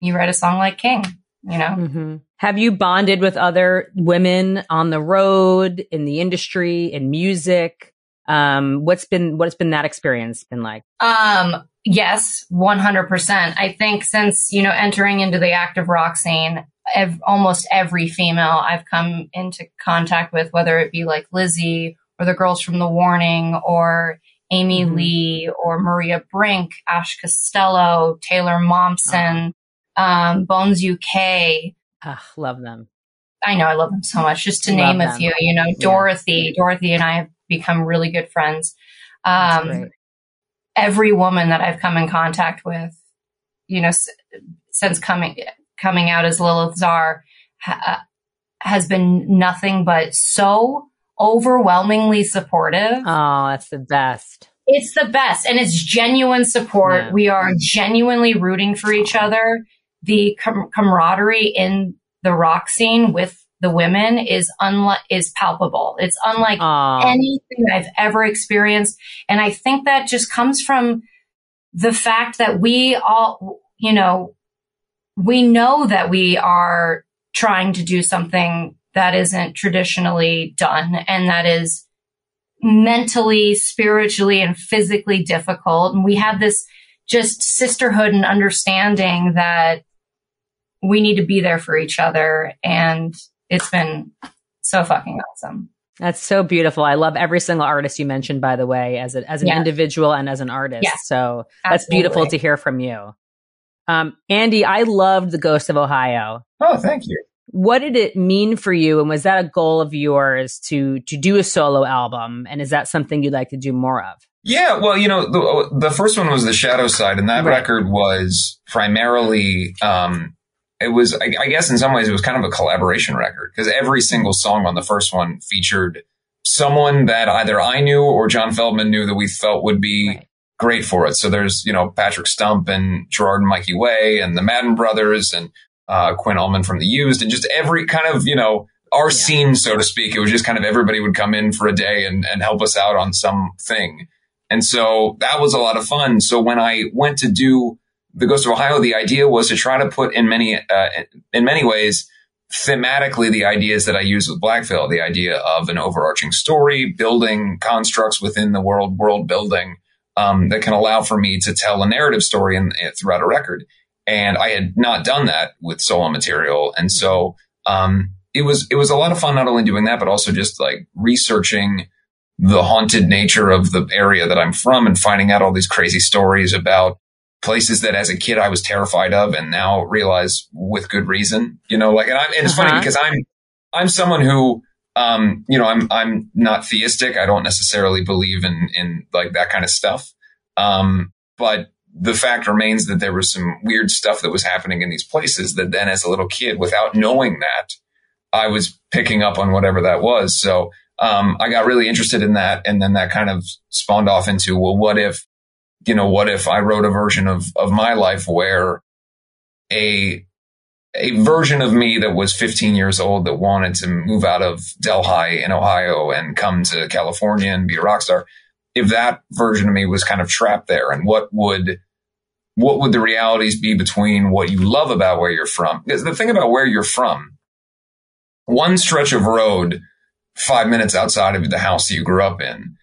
you write a song like King, you know? Mm-hmm. Have you bonded with other women on the road, in the industry, in music? Um, what's been, what's been that experience been like? Um, yes, 100%. I think since, you know, entering into the active rock scene, ev- almost every female I've come into contact with, whether it be like Lzzy or the girls from The Warning or Amy mm-hmm. Lee or Maria Brink, Ash Costello, Taylor Momsen. Um, Bones UK. Ugh, love them. I know, I love them so much. Just to love name them. a few, you know, Dorothy, yeah. Dorothy and I have become really good friends. Um, every woman that I've come in contact with, you know, s- since coming, coming out as Lilith Czar ha- has been nothing but so overwhelmingly supportive. Oh, that's the best. It's the best. And it's genuine support. Yeah. We are genuinely rooting for each other. The com- camaraderie in the rock scene with the women is unlike is palpable. It's unlike Aw. anything I've ever experienced. And I think that just comes from the fact that we all, you know, we know that we are trying to do something that isn't traditionally done and that is mentally, spiritually, and physically difficult. And we have this just sisterhood and understanding that we need to be there for each other. And it's been so fucking awesome. That's so beautiful. I love every single artist you mentioned, by the way, as a, as an Yeah. individual and as an artist. Yeah. So that's beautiful to hear from you. Um, Andy, I loved The Ghost of Ohio. Oh, thank you. What did it mean for you? And was that a goal of yours to, to do a solo album? And is that something you'd like to do more of? Yeah, well, you know, the, the first one was the Shadow Side, and that Right. record was primarily, um, it was, I, I guess, in some ways, it was kind of a collaboration record because every single song on the first one featured someone that either I knew or John Feldmann knew that we felt would be Right. great for it. So there's, you know, Patrick Stump and Gerard and Mikey Way and the Madden Brothers and uh, Quinn Allman from The Used and just every kind of, you know, our Yeah. scene, so to speak. It was just kind of everybody would come in for a day and, and help us out on something. And so that was a lot of fun. So when I went to do the Ghost of Ohio, the idea was to try to put in many, uh, in many ways, thematically, the ideas that I use with Black Veil, the idea of an overarching story, building constructs within the world, world building, um, that can allow for me to tell a narrative story in, throughout a record. And I had not done that with solo material. And so, um, it was, it was a lot of fun, not only doing that, but also just like researching the haunted nature of the area that I'm from and finding out all these crazy stories about places that as a kid I was terrified of and now realize with good reason, you know, like, and, I, and it's Uh-huh. funny because I'm, I'm someone who, um, you know, I'm, I'm not theistic. I don't necessarily believe in, in like that kind of stuff. Um, but the fact remains that there was some weird stuff that was happening in these places that then as a little kid, without knowing that, I was picking up on whatever that was. So, um, I got really interested in that. And then that kind of spawned off into, well, what if, you know, what if I wrote a version of, of my life where a, a version of me that was 15 years old that wanted to move out of Delhi in Ohio and come to California and be a rock star. If that version of me was kind of trapped there and what would, what would the realities be between what you love about where you're from? Because the thing about where you're from, one stretch of road five minutes outside of the house that you grew up in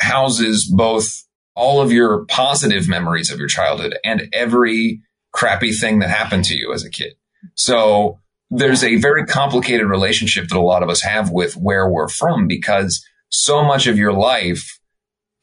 houses both all of your positive memories of your childhood and every crappy thing that happened to you as a kid. So there's a very complicated relationship that a lot of us have with where we're from because so much of your life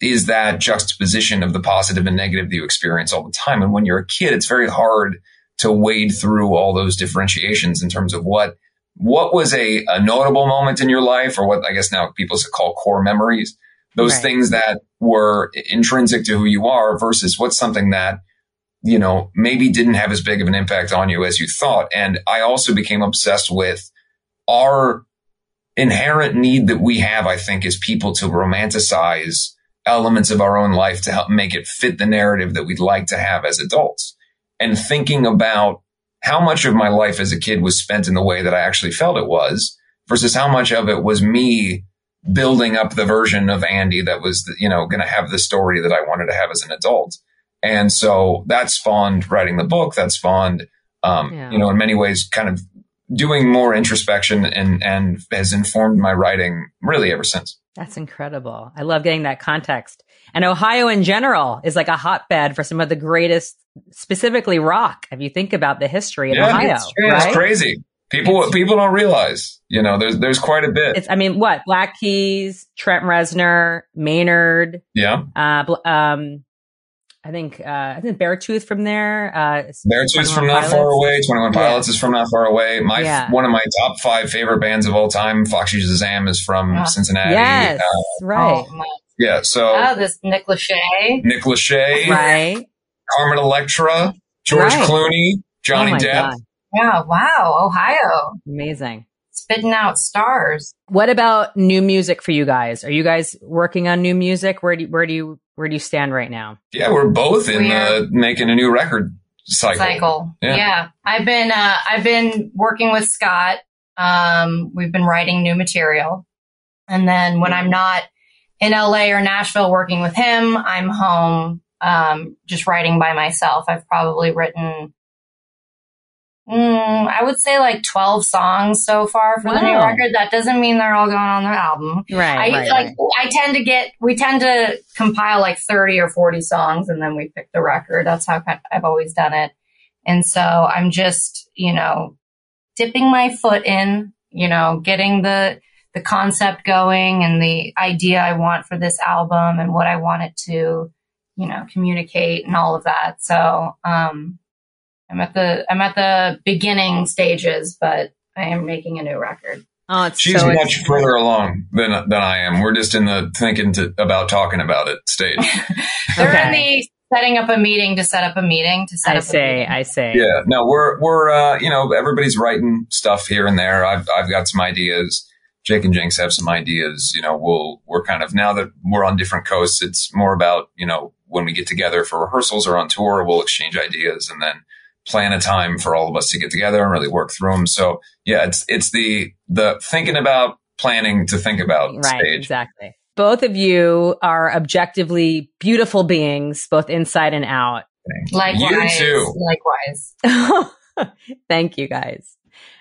is that juxtaposition of the positive and negative that you experience all the time. And when you're a kid, it's very hard to wade through all those differentiations in terms of what what was a, a notable moment in your life or what I guess now people call core memories, those Right. things that were intrinsic to who you are versus what's something that, you know, maybe didn't have as big of an impact on you as you thought. And I also became obsessed with our inherent need that we have, I think, as people to romanticize elements of our own life to help make it fit the narrative that we'd like to have as adults. And thinking about how much of my life as a kid was spent in the way that I actually felt it was versus how much of it was me building up the version of Andy that was, you know, going to have the story that I wanted to have as an adult. And so that spawned writing the book. That spawned, um, Yeah. you know, in many ways, kind of doing more introspection and and has informed my writing really ever since. That's incredible. I love getting that context. And Ohio in general is like a hotbed for some of the greatest, specifically rock. If you think about the history of Yeah, Ohio, it's right? It's crazy. People people don't realize, you know, there's there's quite a bit. It's, I mean, what? Black Keys, Trent Reznor, Maynard, yeah, uh, bl- um, I think, uh, I think Beartooth from there. Uh, Beartooth's 21 from not far away. Twenty One Yeah. Pilots is from not far away. My Yeah. one of my top five favorite bands of all time, Foxy Shazam, is from Yeah. Cincinnati. Yes, Uh, right, Oh, yeah, so oh, this Nick Lachey. Nick Lachey, right. Carmen Electra, George Right. Clooney, Johnny oh my Depp. God. Yeah, wow, Ohio. Amazing. Spitting out stars. What about new music for you guys? Are you guys working on new music? Where do you, where do you where do you stand right now? Yeah, we're both in We're- the making a new record cycle. cycle. Yeah. Yeah. I've been uh I've been working with Scott Um, we've been writing new material. And then when I'm not in LA or Nashville working with him, I'm home, um, just writing by myself. I've probably written, mm, I would say like 12 songs so far for wow. the new record. That doesn't mean they're all going on the album. Right. I, right, like, right. I tend to get, we tend to compile like 30 or 40 songs and then we pick the record. That's how I've always done it. And so I'm just, you know, dipping my foot in, you know, getting the, the concept going and the idea I want for this album and what I want it to, you know, communicate and all of that. So, um, I'm at the, I'm at the beginning stages, but I am making a new record. Oh, She's so much further along than than I am. We're just in the thinking to, about talking about it stage. They're okay. in the setting up a meeting to set up a meeting to set I up. say, I say. Yeah, no, we're we're uh, you know everybody's writing stuff here and there. I've I've got some ideas. Jake and Jinxx have some ideas. You know, we'll we're kind of now that we're on different coasts. It's more about you know when we get together for rehearsals or on tour, we'll exchange ideas and then plan a time for all of us to get together and really work through them. So yeah, it's it's the the thinking about planning to think about right, stage. Exactly. Both of you are objectively beautiful beings, both inside and out. Likewise. You too. Likewise. Thank you guys.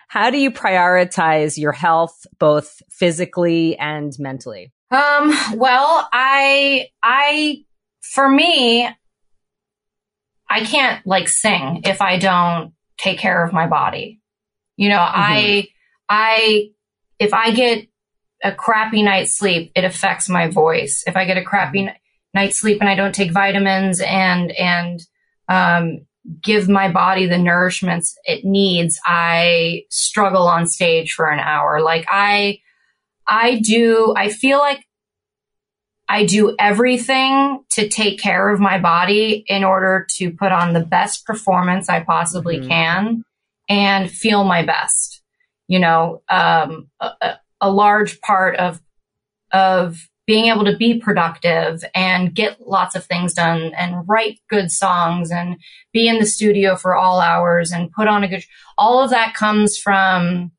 How do you prioritize your health, both physically and mentally? Um, well, I, I, for me, I can't like sing if I don't take care of my body. You know, mm-hmm. I, I, if I get a crappy night's sleep, it affects my voice. If I get a crappy mm-hmm. night's sleep and I don't take vitamins and, and, um, give my body the nourishments it needs, I struggle on stage for an hour. Like I, I do, I feel like I do everything to take care of my body in order to put on the best performance I possibly mm-hmm. can and feel my best. You know, um, a, a large part of, of being able to be productive and get lots of things done and write good songs and be in the studio for all hours and put on a good, all of that comes from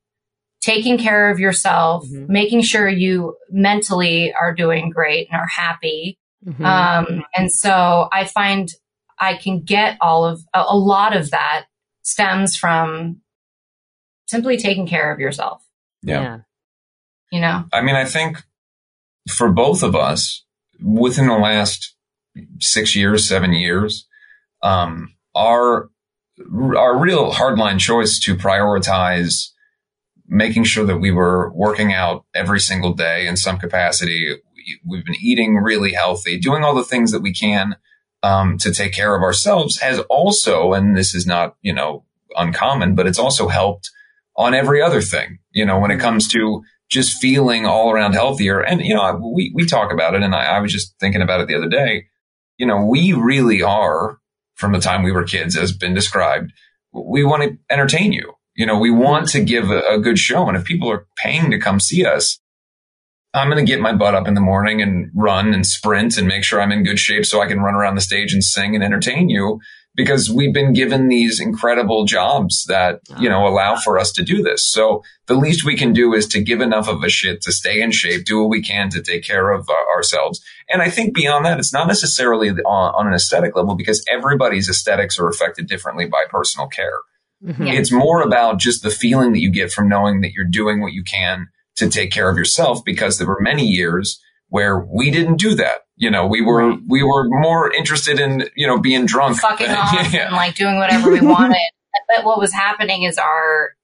taking care of yourself, mm-hmm. making sure you mentally are doing great and are happy. Mm-hmm. Um, and so I find I can get all of a, a lot of that stems from simply taking care of yourself. Yeah. yeah. You know, I mean, I think for both of us within the last six years, seven years, um, our our real hardline choice to prioritize making sure that we were working out every single day in some capacity. We've been eating really healthy, doing all the things that we can um, to take care of ourselves has also, and this is not you know uncommon, but it's also helped on every other thing. You know, when it comes to just feeling all around healthier. And, you know, we, we talk about it and I, I was just thinking about it the other day. You know, we really are from the time we were kids has been described. We want to entertain you. You know, we want to give a, a good show. And if people are paying to come see us, I'm going to get my butt up in the morning and run and sprint and make sure I'm in good shape so I can run around the stage and sing and entertain you because we've been given these incredible jobs that, you know, allow for us to do this. So the least we can do is to give enough of a shit to stay in shape, do what we can to take care of uh, ourselves. And I think beyond that, it's not necessarily on, on, an aesthetic level because everybody's aesthetics are affected differently by personal care. Mm-hmm. It's more about just the feeling that you get from knowing that you're doing what you can to take care of yourself because there were many years where we didn't do that. You know, we were right. we were more interested in you know being drunk, fucking off, yeah. and like doing whatever we wanted. but what was happening is our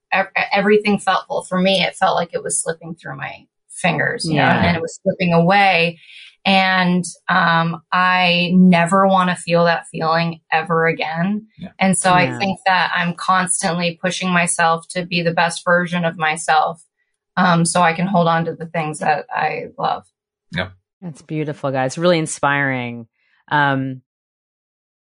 everything felt well for me. It felt like it was slipping through my fingers, you yeah. know, and it was slipping away. And um, I never want to feel that feeling ever again. Yeah. And so yeah. I think that I'm constantly pushing myself to be the best version of myself, um, so I can hold on to the things that I love. Yeah. That's beautiful, guys. Really inspiring. Um,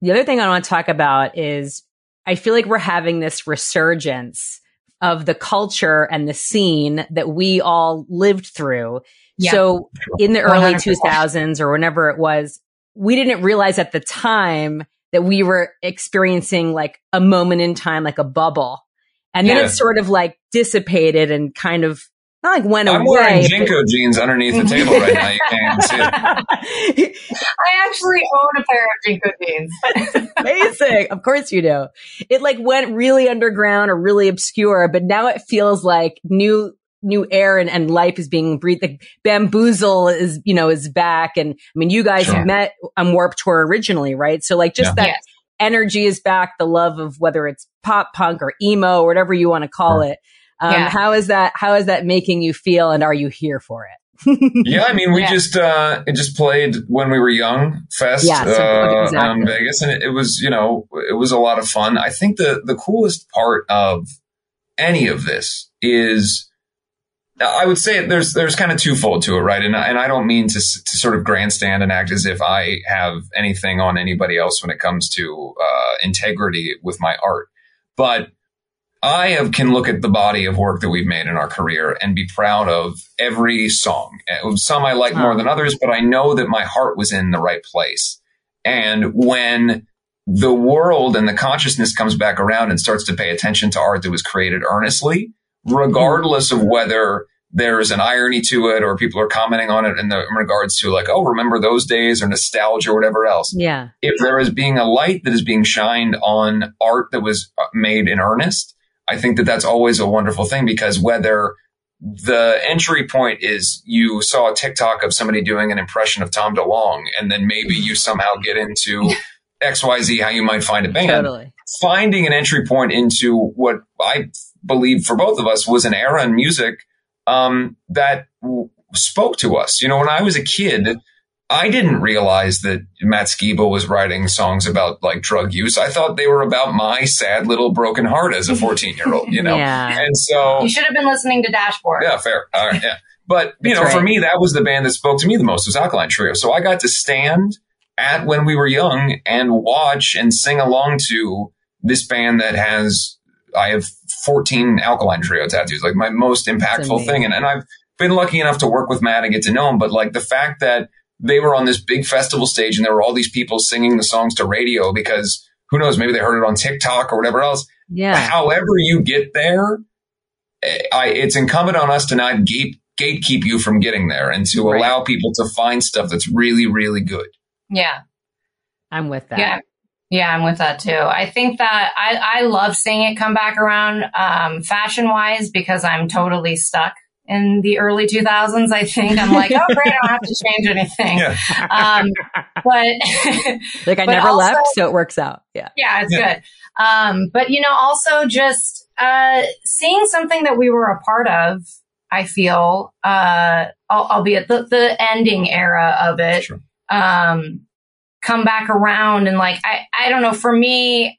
the other thing I want to talk about is I feel like we're having this resurgence of the culture and the scene that we all lived through. Yeah. So in the early 100%. 2000s or whenever it was, we didn't realize at the time that we were experiencing like a moment in time, like a bubble. And then Yeah. it's sort of like dissipated and kind of not like went I'm away. wearing JNCO jeans underneath the table right now. You can't see it. I actually own a pair of JNCO jeans. Amazing. Of course you do. It like went really underground or really obscure, but now it feels like new new air and, and life is being breathed. Like bamboozle is, you know, is back. And I mean, you guys Sure. met on Warped Tour originally, right? So like just Yeah. that Yes. energy is back, the love of whether it's pop punk or emo or whatever you want to call Sure. it. Um, Yeah. how is that, how is that making you feel? And are you here for it? Yeah, I mean, we Yeah. just uh, it just played when we were young fest Yeah, so- uh, exactly. on Vegas, and it, it was you know it was a lot of fun. I think the the coolest part of any of this is I would say there's there's kind of twofold to it, right? And I- and I don't mean to to sort of grandstand and act as if I have anything on anybody else when it comes to uh, integrity with my art, but I have, can look at the body of work that we've made in our career and be proud of every song. Uh, Some I like more than others, but I know that my heart was in the right place. And when the world and the consciousness comes back around and starts to pay attention to art that was created earnestly, regardless of whether there's an irony to it or people are commenting on it in, the, in regards to like, oh, remember those days or nostalgia or whatever else Yeah. if there is being a light that is being shined on art that was uh, made in earnest, I think that that's always a wonderful thing because whether the entry point is you saw a TikTok of somebody doing an impression of Tom DeLonge, and then maybe you somehow get into XYZ, how you might find a band. Totally. Finding an entry point into what I believe for both of us was an era in music um, that w- spoke to us. You know, when I was a kid, I didn't realize that Matt Skiba was writing songs about like drug use. I thought they were about my sad little broken heart as a 14 year old, you know? Yeah. And so, You should have been listening to Dashboard. yeah, fair. All right, yeah. But, you That's know, for me, that was the band that spoke to me the most was Alkaline Trio. So I got to stand at when we were young and watch and sing along to this band that has, I have 14 Alkaline Trio tattoos, like my most impactful thing. And, and I've been lucky enough to work with Matt and get to know him. But like the fact that they were on this big festival stage and there were all these people singing the songs to radio because who knows, maybe they heard it on TikTok or whatever else Yeah. however you get there, eh, I, it's incumbent on us to not gate, gatekeep you from getting there and to Right. allow people to find stuff that's really, really good. Yeah. I'm with that. Yeah. Yeah, I'm with that too. I think that I, I love seeing it come back around um, fashion wise because I'm totally stuck in the early 2000s. I think I'm like, oh, great, I don't have to change anything. Yeah. Um, but Like I But never also- left, so it works out. Yeah. yeah, it's Yeah. good. Um, but you know, also just uh, seeing something that we were a part of. I feel, uh, albeit the, the ending era of it, Sure. um, come back around and like I, I don't know. For me,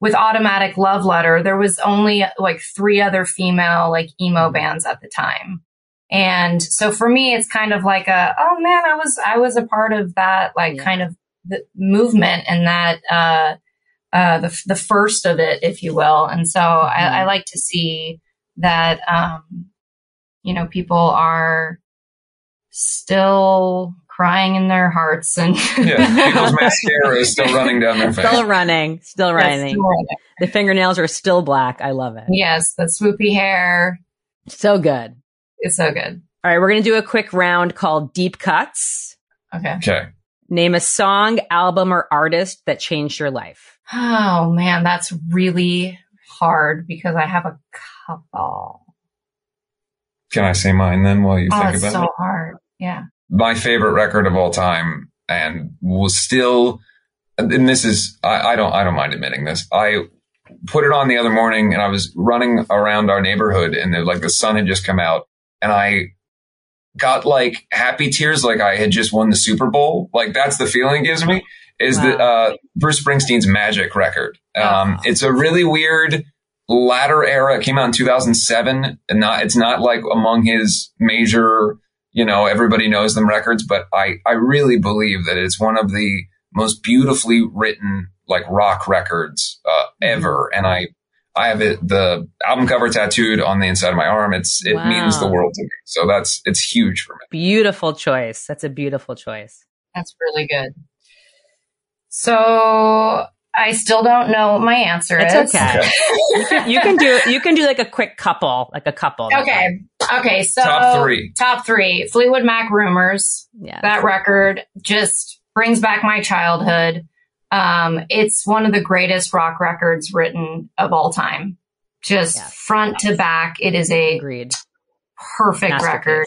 with Automatic Love Letter, there was only like three other female like emo bands at the time. And so for me, it's kind of like a, oh man, I was, I was a part of that, like Yeah. kind of the movement and that, uh, uh, the, the first of it, if you will. And so I, I like to see that, um, you know, people are still crying in their hearts and Yeah. People's mascara is still running down their face. Still running. Still Yes, running. still running. The fingernails are still black. I love it. Yes, the swoopy hair So good. It's so good. All right. We're going to do a quick round called Deep Cuts. Okay. Okay. Name a song, album, or artist that changed your life. Oh man, that's really hard because I have a couple. Can I say mine then while you Oh, think it's about so it? hard. Yeah. My favorite record of all time and was still, and this is, I, I don't, I don't mind admitting this. I put it on the other morning and I was running around our neighborhood and like the sun had just come out and I got like happy tears like I had just won the Super Bowl. Like that's the feeling it gives me is that uh, Bruce Springsteen's Magic record. Um, Oh. It's a really weird latter era. It came out in 2007 and not, it's not like among his major, you know, everybody knows them records, but I, I really believe that it's one of the most beautifully written like rock records uh, ever. And I, I have it, the album cover tattooed on the inside of my arm. It's, it Wow. means the world to me. So that's, it's huge for me. Beautiful choice. That's a beautiful choice. That's really good. So I still don't know what my answer It's is. okay. you, can, you can do you can do like a quick couple, like a couple. Okay. Okay. So Top three. Top three. Fleetwood Mac Rumors. Yeah. That record just brings back my childhood. Um, it's one of the greatest rock records written of all time. Just Yes. front to back. It is a Agreed. perfect record.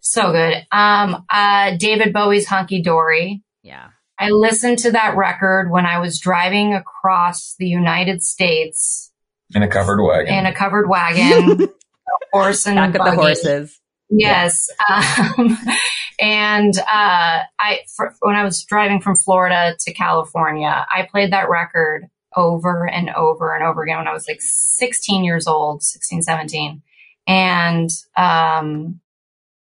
So good. Um, uh, David Bowie's Hunky Dory. Yeah. I listened to that record when I was driving across the United States In a covered wagon. in a covered wagon, a horse and Back at the horses. Yes. Um, and uh, I, for, when I was driving from Florida to California, I played that record over and over and over again when I was like 16 years old, 16, 17. And um,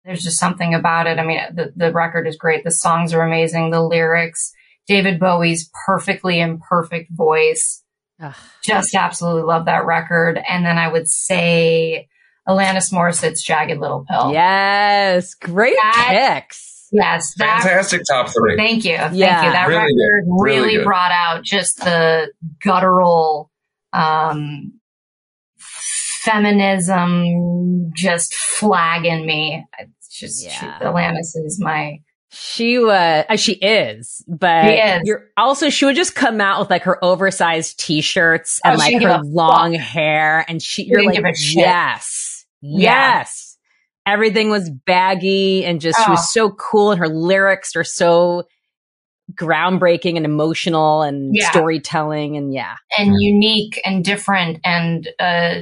there's just something about it. I mean, the, the record is great. The songs are amazing. The lyrics, David Bowie's perfectly imperfect voice Ugh. just absolutely love that record. And then I would say Alanis Morissette's Jagged Little Pill. Yes. Great That- picks. Yes, that. Fantastic top three. Thank you, thank Yeah. you. That Really good. record Really really, good. brought out just the guttural um, feminism, just flag in me. It's just she, Yeah. Alanis is my She was, uh, she is, but She is. you're also, she would just come out with like her oversized t-shirts and Oh, like her a long hair. And she, you're like, give a shit. Yes, Yeah. Everything was baggy and just, she Oh. was so cool. And her lyrics are so groundbreaking and emotional and Yeah. storytelling. And yeah. and unique and different and uh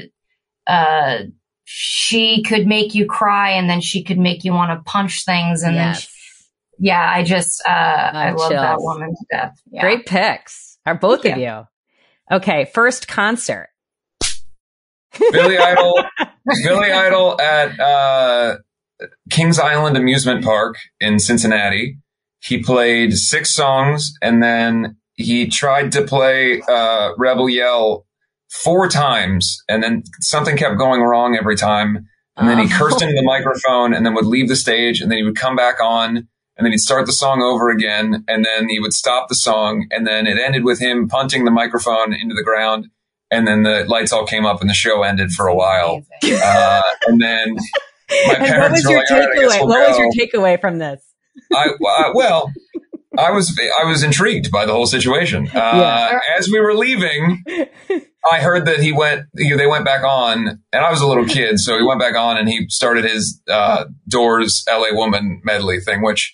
uh she could make you cry and then she could make you want to punch things and then she, yeah i just uh i love that woman to death yeah. Great picks. Are both Thank of you. Okay. First concert. Billy Idol, Billy Idol at uh, Kings Island Amusement Park in Cincinnati. He played six songs and then he tried to play uh, Rebel Yell four times, and then something kept going wrong every time. And then he Oh. cursed into the microphone and then would leave the stage and then he would come back on and then he'd start the song over again and then he would stop the song and then it ended with him punting the microphone into the ground and then the lights all came up and the show ended for a while. Uh, and then my And what parents was were your like, "All right, I guess takeaway? we'll what was your takeaway from this? I, I well, I was I was intrigued by the whole situation. Uh, Yeah. As we were leaving, I heard that he went. He, they went back on, and I was a little kid, so he went back on and he started his uh, Doors "L.A. Woman" medley thing. Which,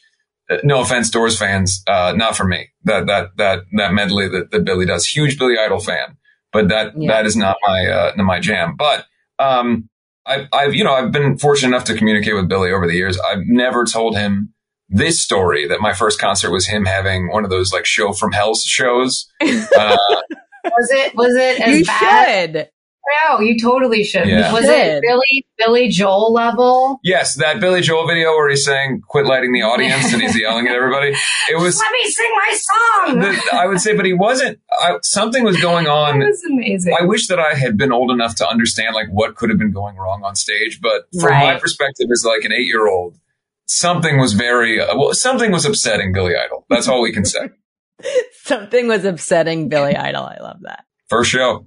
uh, no offense, Doors fans, uh, not for me. That that that that medley that, that Billy does. Huge Billy Idol fan, but that Yeah. that is not my uh, not my jam. But um, I've, I've you know I've been fortunate enough to communicate with Billy over the years. I've never told him this story that my first concert was him having one of those like show from hell shows. Uh, was it was it as you bad should. No you totally should Yeah. was Should. it billy billy joel level yes, that Billy Joel video where he's saying "Quit lighting the audience" and he's yelling at everybody. It was. let me sing my song The, I would say, but he wasn't. I, something was going that on. was amazing I wish that I had been old enough to understand like what could have been going wrong on stage. But from my perspective as like an eight year old, something was very uh, well. Something was upsetting Billy Idol. That's all we can say. Something was upsetting Billy Idol. I love that. First show.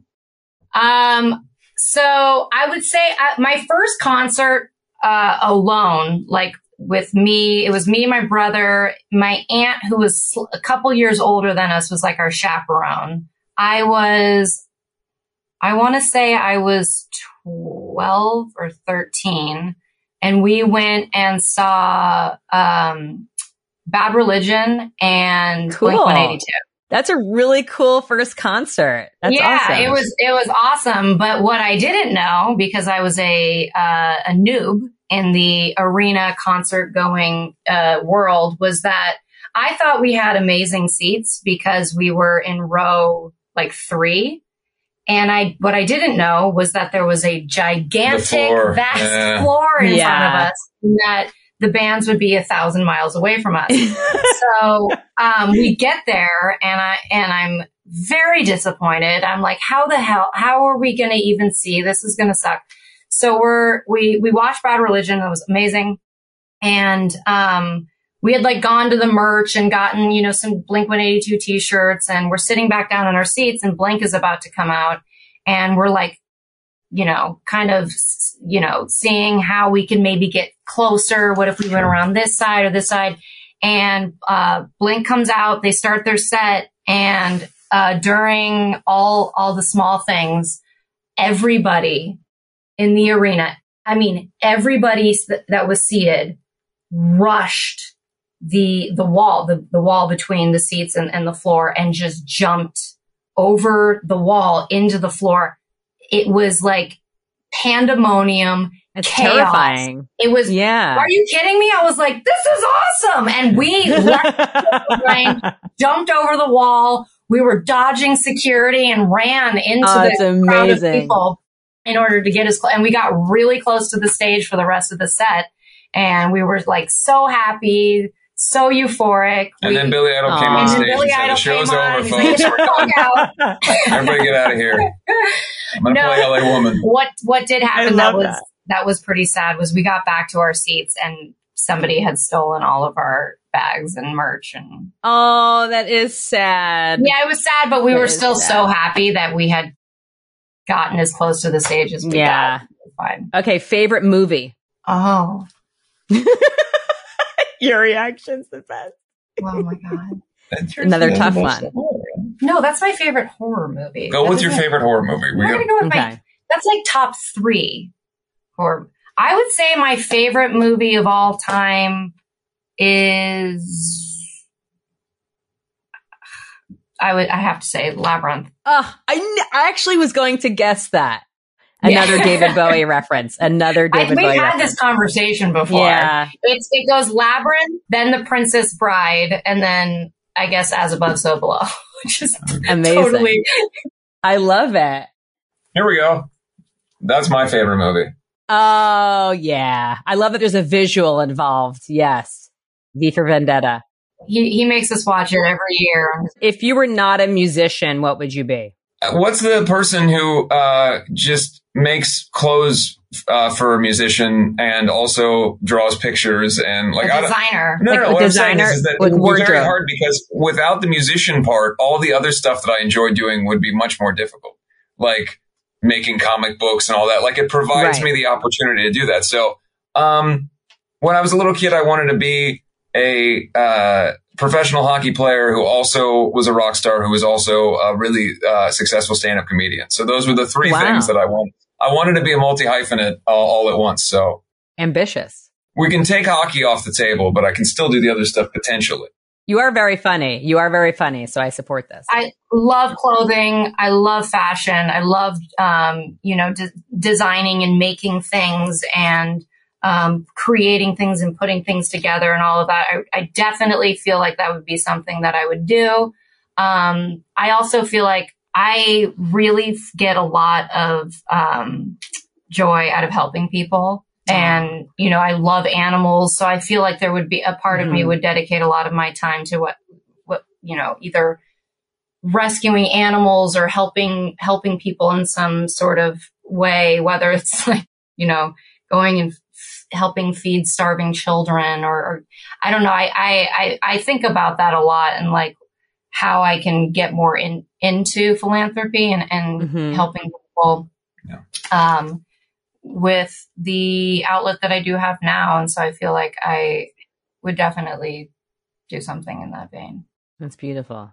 Um, so I would say uh, my first concert uh, alone, like with me, it was me and my brother. My aunt, who was a couple years older than us, was like our chaperone. I was, I want to say I was 12 or 13. And we went and saw um, Bad Religion and Cool. Blink 182. That's a really cool first concert. That's yeah, awesome. it was it was awesome. But what I didn't know, because I was a uh, a noob in the arena concert going uh, world, was that I thought we had amazing seats because we were in row like three. And I, what I didn't know was that there was a gigantic, The floor, vast yeah. floor in front of us, that the bands would be a thousand miles away from us so um, we get there and I and I'm very disappointed. I'm like, how the hell? How are we going to even see? This is going to suck. So we're we we watched Bad Religion. It was amazing, and um, we had like gone to the merch and gotten, you know, some Blink 182 t-shirts and we're sitting back down in our seats and Blink is about to come out and we're like, you know, kind of, you know, seeing how we can maybe get closer. What if we went around this side or this side? And, uh, Blink comes out, they start their set and, uh, during all, all the small things, everybody in the arena, I mean, everybody that was seated rushed the the wall, the, the wall between the seats and, and the floor and just jumped over the wall into the floor. It was like pandemonium. It's chaos. terrifying. It was, yeah. Are you kidding me? I was like, this is awesome. And we jumped over the wall. We were dodging security and ran into oh, the crowd of people in order to get as close. And we got really close to the stage for the rest of the set. And we were like so happy so euphoric. And we, then Billy Idol came on stage and, and said, the show's over, folks. Everybody get out of here. I'm going to no, play LA Woman. What, what did happen that was, that. that was pretty sad was we got back to our seats and somebody had stolen all of our bags and merch and oh that is sad yeah it was sad but we that were still sad. so happy that we had gotten as close to the stage as we yeah fine okay favorite movie oh Your reaction's the best. Oh my god. Another tough one. No, that's my favorite horror movie. Go with your favorite horror movie. We're gonna go with okay. my. That's like top three horror. I would say my favorite movie of all time is. I would. I have to say Labyrinth. Uh, I, I actually was going to guess that. Another yeah. David Bowie reference. Another David I, Bowie. We've had this conversation before. Yeah. It's, it goes Labyrinth, then The Princess Bride, and then I guess As Above, So Below, which is amazing. Totally. I love it. Here we go. That's my favorite movie. Oh, yeah. I love that there's a visual involved. Yes. V for Vendetta. He, he makes us watch it every year. If you were not a musician, what would you be? What's the person who uh, just makes clothes uh, for a musician and also draws pictures and like a designer. No, like no, no. What designer, I'm saying is, is that it would be very hard because without the musician part, all the other stuff that I enjoy doing would be much more difficult. Like making comic books and all that. Like it provides right. me the opportunity to do that. So, um, when I was a little kid, I wanted to be a uh, professional hockey player who also was a rock star, who was also a really uh, successful stand-up comedian. So those were the three wow. things that I wanted. I wanted to be a multi hyphenate all, all at once. So ambitious. We can take hockey off the table, but I can still do the other stuff potentially. You are very funny. You are very funny. So I support this. I love clothing. I love fashion. I love, um, you know, de- designing and making things and um, creating things and putting things together and all of that. I, I, definitely feel like that would be something that I would do. Um, I also feel like I really get a lot of um, joy out of helping people. And, you know, I love animals. So I feel like there would be a part mm-hmm. of me mm-hmm. would dedicate a lot of my time to what, what, you know, either rescuing animals or helping, helping people in some sort of way, whether it's like, you know, going and helping feed starving children or, or I don't know. I, I, I, think about that a lot and like how I can get more in, into philanthropy and, and mm-hmm. helping people, yeah. um, with the outlet that I do have now. And so I feel like I would definitely do something in that vein. That's beautiful.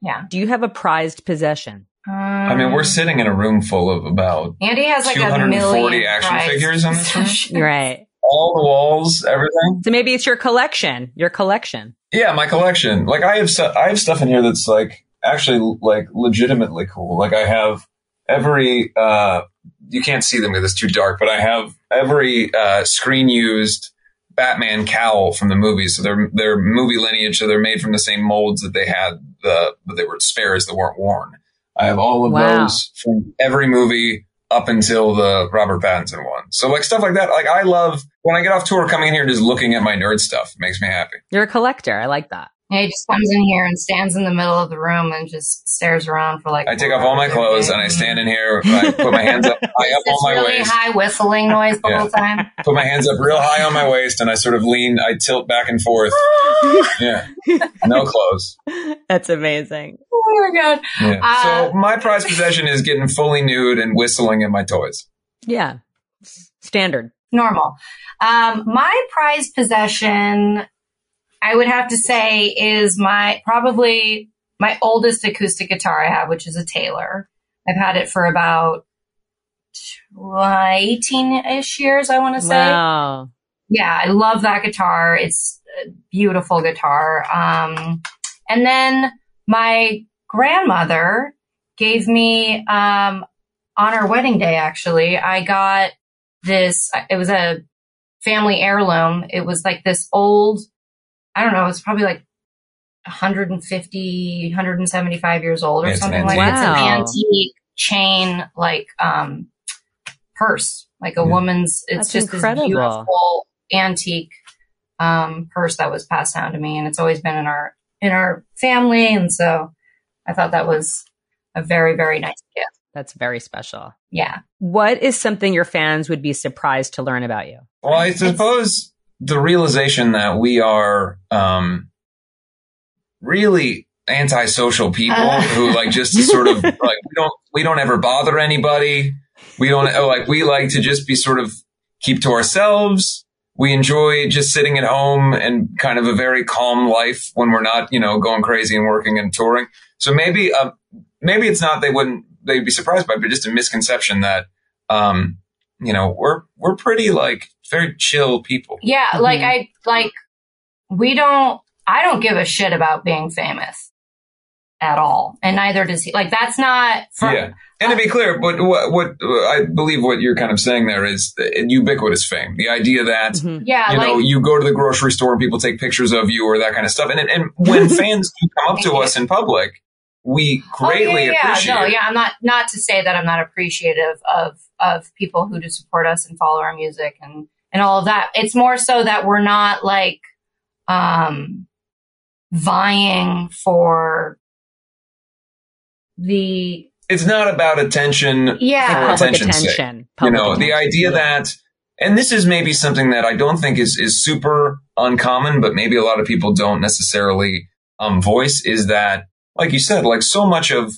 Yeah. Do you have a prized possession? Um, I mean, we're sitting in a room full of about Andy has like 240 action figures in this room. right. All the walls, everything. So maybe it's your collection. Your collection. Yeah, my collection. Like I have, I have stuff in here that's like actually like legitimately cool. Like I have every. uh You can't see them because it's too dark, but I have every uh screen used Batman cowl from the movies. So they're they're movie lineage, so they're made from the same molds that they had the but they were spares that weren't worn. I have all of wow. those from every movie up until the Robert Pattinson one. So like stuff like that. Like I love when I get off tour coming in here just looking at my nerd stuff makes me happy. You're a collector. I like that. Yeah, he just comes in here and stands in the middle of the room and just stares around for like. I take off all my clothes and I stand in here. I put my hands up high up It's on my really waist. high whistling noise the Yeah. whole time. Put my hands up real high on my waist, and I sort of lean. I tilt back and forth. Yeah, no clothes. That's amazing. Oh my god! Yeah. Uh, so my prized possession is getting fully nude and whistling in my toys. Yeah. Standard. normal. Um, my prized possession, I would have to say, is my probably my oldest acoustic guitar I have, which is a Taylor. I've had it for about eighteen ish years. I want to say. Wow. Yeah, I love that guitar. It's a beautiful guitar. Um, and then my grandmother gave me, um, on our wedding day, actually, I got this, it was a family heirloom. It was like this old, I don't know, it's probably like 150, 175 years old or It's something like antique. that. It's an Wow. antique chain, like, um, purse, like a Yeah. woman's, it's That's just incredible. this beautiful antique, um, purse that was passed down to me. And it's always been in our, in our family. And so I thought that was a very, very nice gift. That's very special. Yeah. What is something your fans would be surprised to learn about you? Well, I suppose the realization that we are um, really antisocial people Uh. who like just sort of like we don't we don't ever bother anybody. We don't oh, like we like to just be sort of keep to ourselves. We enjoy just sitting at home and kind of a very calm life when we're not, you know, going crazy and working and touring. So maybe, uh, maybe it's not they wouldn't they'd be surprised by, it, but just a misconception that, um, you know, we're we're pretty like very chill people. Yeah. Mhm. Like I, like we don't, I don't give a shit about being famous at all. And neither does he. Like that's not for, yeah. And to be clear, but what, what I believe what you're kind of saying there is the ubiquitous fame. The idea that Mhm. yeah. you like, know you go to the grocery store and people take pictures of you or that kind of stuff. And and when fans do come up to us in public, we Oh, greatly yeah, yeah, appreciate. No, it. yeah, I'm not not to say that I'm not appreciative of of people who do support us and follow our music and and all of that. It's more so that we're not like um vying for the It's not about attention yeah For public attention's sake. attention. you Public know the attention. idea that and this is maybe something that i don't think is is super uncommon but maybe a lot of people don't necessarily um voice is that like you said like so much of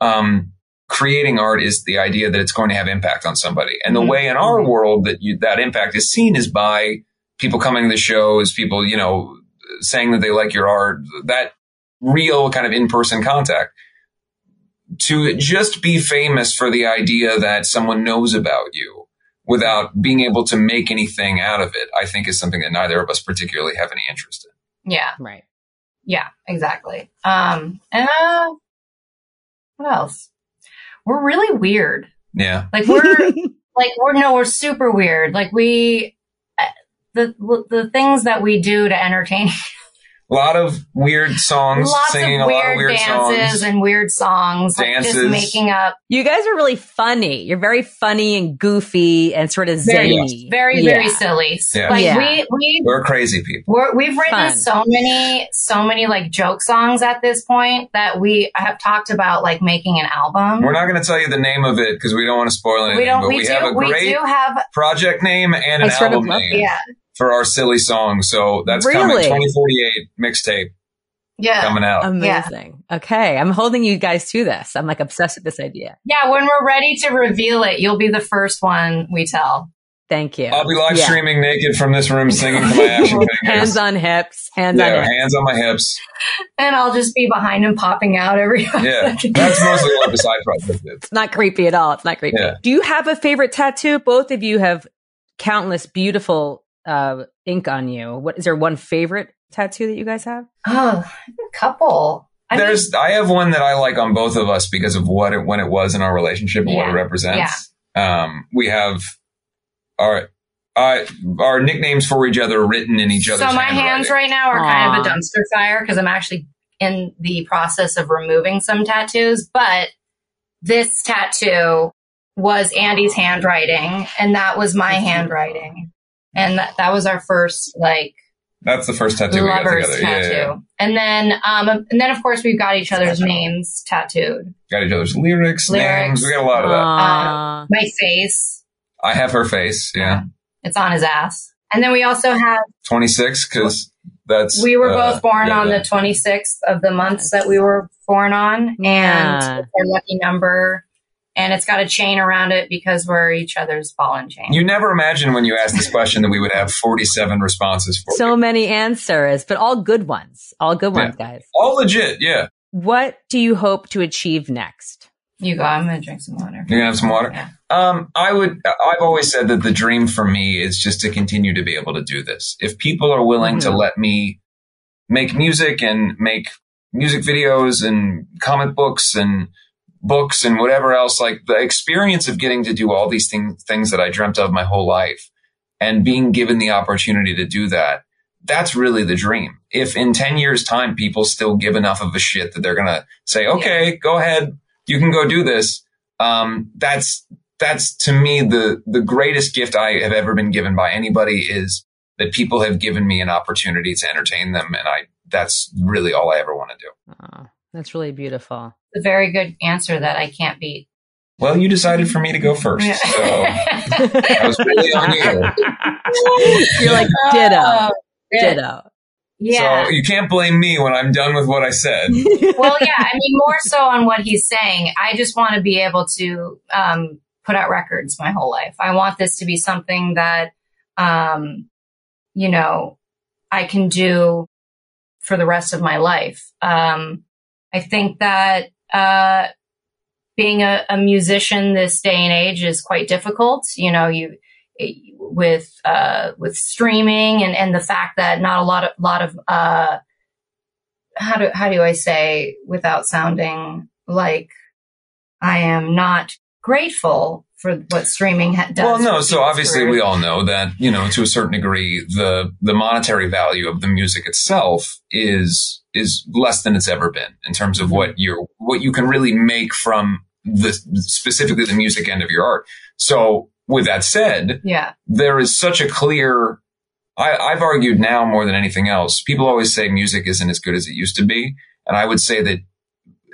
um creating art is the idea that it's going to have impact on somebody and the Mhm. way in our world that you that impact is seen is by people coming to the shows people you know saying that they like your art that real kind of in-person contact to just be famous for the idea that someone knows about you without being able to make anything out of it, I think is something that neither of us particularly have any interest in. yeah Right. yeah exactly. Um and uh, what else? We're really weird. Yeah. Like we're like we're no we're super weird. Like we uh, the the things that we do to entertain A lot of weird songs, lots singing of a lot of weird dances songs. and weird songs, like just making up You guys are really funny. You're very funny and goofy and sort of very, zany. very, Yeah. very silly. Yeah. Like Yeah. we we We're crazy people. we're, we've written Fun. so many so many like joke songs at this point that we have talked about like making an album. We're not going to tell you the name of it because we don't want to spoil anything, we don't. but We, we, do. have a we great do have. project name and I an sort of album name Yeah. For our silly song. So that's coming Really? 2048 mixtape Yeah. coming out. Amazing. Okay. I'm holding you guys to this. I'm like obsessed with this idea. Yeah. When we're ready to reveal it, you'll be the first one we tell. Thank you. I'll be live Yeah. streaming naked from this room singing to my action fingers. hands on hips. Hands yeah, on hips. hands on my hips. And I'll just be behind him popping out every Yeah, that's mostly what the side project is. It's not creepy at all. It's not creepy. Yeah. Do you have a favorite tattoo? Both of you have countless beautiful uh, ink on you. What is there one favorite tattoo that you guys have? Oh, a couple. I mean, There's, I have one that I like on both of us because of what it, when it was in our relationship and what it represents. Um, we have our, uh, our nicknames for each other written in each other's so my hands right now are kind of a dumpster fire because I'm actually in the process of removing some tattoos. But this tattoo was Andy's handwriting, and that was my handwriting, and that, that was our first like That's the first tattoo we got together. tattoo. Yeah, yeah, yeah. And then, um, and then of course we've got each other's names tattooed. Got each other's lyrics, Lyrics. names. We got a lot of that. Aw. My face, I have her face. Yeah, it's on his ass. And then we also have, 26 because that's we were uh, both born yeah, on yeah. the 26th of the months that we were born on. And Yeah. our lucky number. And it's got a chain around it because we're each other's ball and chain. You never imagined when you asked this question that we would have 47 responses for so you. many answers, but all good ones. All good Yeah. ones, guys. All legit, yeah. What do you hope to achieve next? You go, I'm going to drink some water. You're gonna have some water. Yeah. Um, I would. I've always said that the dream for me is just to continue to be able to do this. If people are willing to Mhm. let me make music and make music videos and comic books and books and whatever else, like the experience of getting to do all these things, things that I dreamt of my whole life and being given the opportunity to do that, that's really the dream. If in 10 years time, people still give enough of a shit that they're going to say, okay, go ahead. You can go do this. Um, that's, that's to me the, the greatest gift I have ever been given by anybody is that people have given me an opportunity to entertain them. And I, that's really all I ever want to do. Oh, that's really beautiful. A very good answer that I can't beat. Well, you decided for me to go first. So I was really on you. You're like ditto, Oh, ditto. Yeah. So you can't blame me when I'm done with what I said. well, yeah. I mean, more so on what he's saying. I just want to be able to um, put out records my whole life. I want this to be something that, um, you know, I can do for the rest of my life. Um, I think that uh, being a, a musician this day and age is quite difficult. You know, you with uh, with streaming and, and the fact that not a lot of lot of uh, how do how do I say without sounding like I am not grateful for what streaming ha- does. Well, no. So obviously, careers. we all know that you know to a certain degree the the monetary value of the music itself is is less than it's ever been in terms of what you're what you can really make from the specifically the music end of your art. So with that said, yeah, there is such a clear. I, I've argued now more than anything else. People always say music isn't as good as it used to be, and I would say that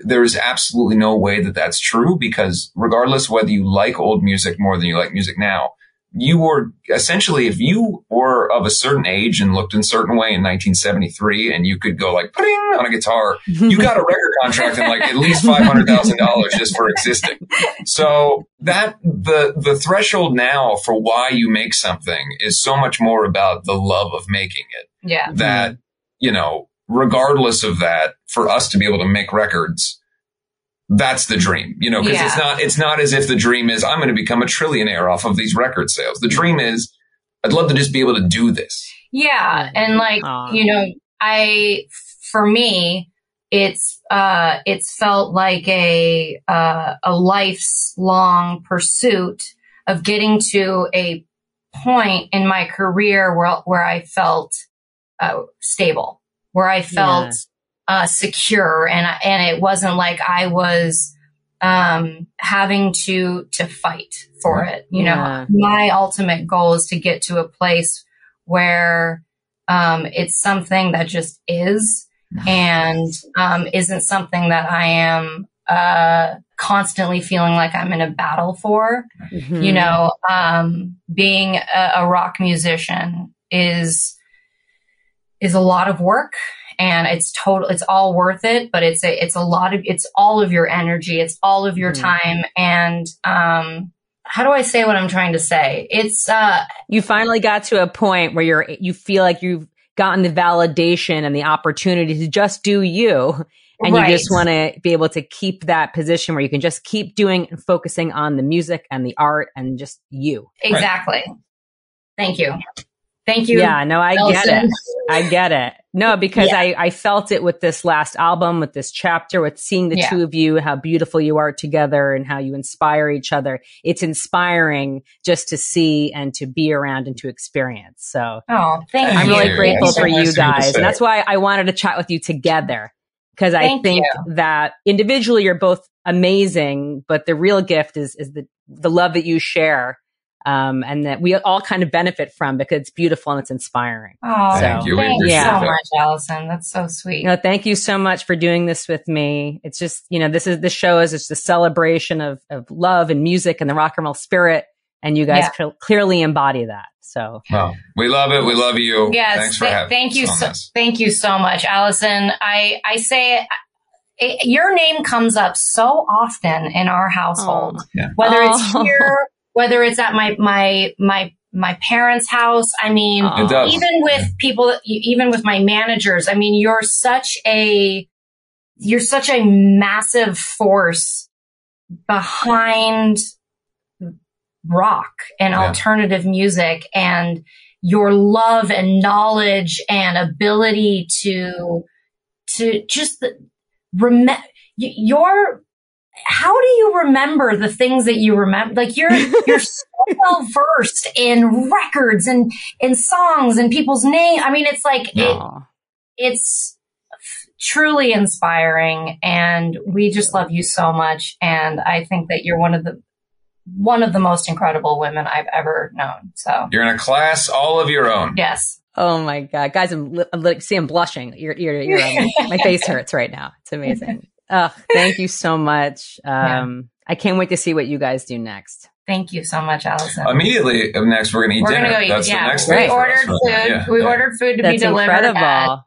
there is absolutely no way that that's true because regardless whether you like old music more than you like music now, you were essentially, if you were of a certain age and looked in a certain way in 1973 and you could go like ping on a guitar, you got a record contract and like at least $500,000 just for existing. So that the, the threshold now for why you make something is so much more about the love of making it yeah, that, you know, regardless of that, for us to be able to make records, that's the dream, you know, because it's not, it's not as if the dream is, I'm going to become a trillionaire off of these record sales. The dream is, I'd love to just be able to do this. yeah, and like Aw. you know, I for me, it's uh, it's felt like a uh, a life's long pursuit of getting to a point in my career where where I felt uh, stable, where I felt uh, secure, and I- and it wasn't like I was um, having to to fight for it. You Yeah. know, my ultimate goal is to get to a place where um, it's something that just is and um, isn't something that I am uh, constantly feeling like I'm in a battle for Mhm. you know um being a, a rock musician is is a lot of work and it's total it's all worth it but it's a it's a lot of it's all of your energy it's all of your Mhm. time and um how do i say what i'm trying to say it's uh you finally got to a point where you're you feel like you've gotten the validation and the opportunity to just do you and right. you just want to be able to keep that position where you can just keep doing and focusing on the music and the art and just you exactly thank you thank you yeah no i get it i get it no because Yeah. i i felt it with this last album with this chapter with seeing the Yeah. two of you how beautiful you are together and how you inspire each other it's inspiring just to see and to be around and to experience so oh thank I'm you really Yeah, grateful that's for nice you of guys. And that's why I wanted to chat with you together. Because I Thank think that individually you're both amazing, but the real gift is is the the love that you share um, and that we all kind of benefit from because it's beautiful and it's inspiring. Oh, so, thank you. Thank you so much, Allison. That's so sweet. You know, thank you so much for doing this with me. It's just, you know, this is the show is just a celebration of of love and music and the rock and roll spirit, and you guys yeah. cl- clearly embody that. So, well, we love it. We love you. Yes, thanks for th- having. Thank you. So, thank you so much, Allison. I I say it, your name comes up so often in our household, yeah. whether it's here, whether it's at my my my my parents' house. I mean, even with people, even with my managers. I mean, you're such a you're such a massive force behind rock and yeah. alternative music and your love and knowledge and ability to to just remember your how do you remember the things that you remember? Like you're you're so well versed in records and in songs and people's names. I mean, it's like it, it's truly inspiring, and we just love you so much. And I think that you're one of the one of the most incredible women I've ever known. So you're in a class all of your own. Yes. Oh my God, guys! I'm, I'm like, see, I'm blushing. You're, you're, you're, my face hurts right now. It's amazing. Oh, thank you so much. Um, yeah. I can't wait to see what you guys do next. Thank you so much, Allison. Immediately next, we're going to eat we're dinner. Gonna go eat, that's yeah. the next We ordered food. Yeah, we yeah. ordered food to that's be delivered. Incredible. At,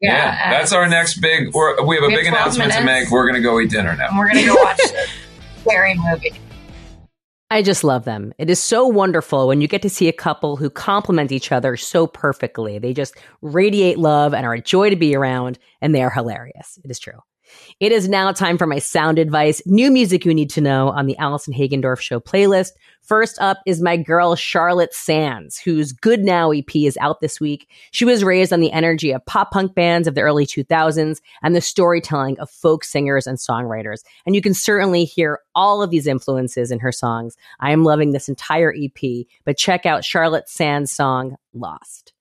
yeah, that's our next big. we have a big announcement minutes. to make. We're going to go eat dinner now. And we're going to go watch the scary movie. I just love them. It is so wonderful when you get to see a couple who complement each other so perfectly. They just radiate love and are a joy to be around, and they are hilarious. It is true. It is now time for my sound advice. New music you need to know on the Allison Hagendorf Show playlist. First up is my girl Charlotte Sands, whose Good Now EP is out this week. She was raised on the energy of pop punk bands of the early 2000s and the storytelling of folk singers and songwriters. And you can certainly hear all of these influences in her songs. I am loving this entire EP, but check out Charlotte Sands' song Lost.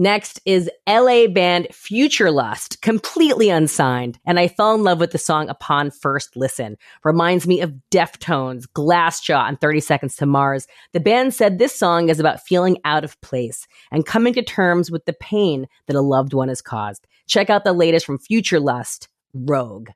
Next is LA band Future Lust, completely unsigned, and I fell in love with the song upon first listen. Reminds me of Deftones, Glassjaw, and 30 Seconds to Mars. The band said this song is about feeling out of place and coming to terms with the pain that a loved one has caused. Check out the latest from Future Lust, Rogue.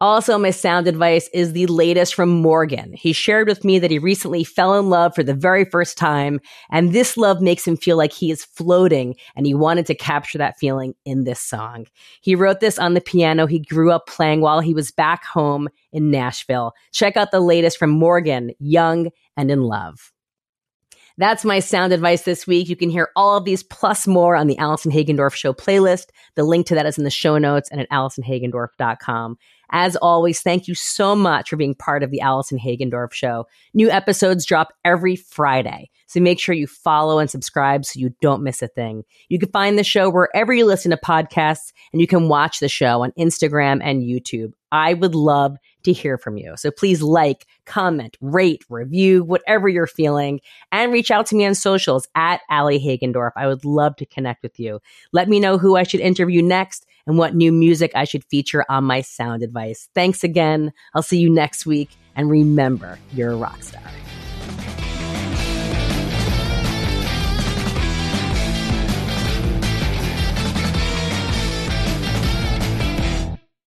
Also, my sound advice is the latest from Morgan. He shared with me that he recently fell in love for the very first time, and this love makes him feel like he is floating, and he wanted to capture that feeling in this song. He wrote this on the piano he grew up playing while he was back home in Nashville. Check out the latest from Morgan, Young and in Love. That's my sound advice this week. You can hear all of these plus more on the Allison Hagendorf Show playlist. The link to that is in the show notes and at AllisonHagendorf.com. As always, thank you so much for being part of the Allison Hagendorf Show. New episodes drop every Friday, so make sure you follow and subscribe so you don't miss a thing. You can find the show wherever you listen to podcasts, and you can watch the show on Instagram and YouTube. I would love to hear from you. So please like, comment, rate, review, whatever you're feeling, and reach out to me on socials at Allie Hagendorf. I would love to connect with you. Let me know who I should interview next and what new music I should feature on my sound advice. Thanks again. I'll see you next week. And remember, you're a rock star.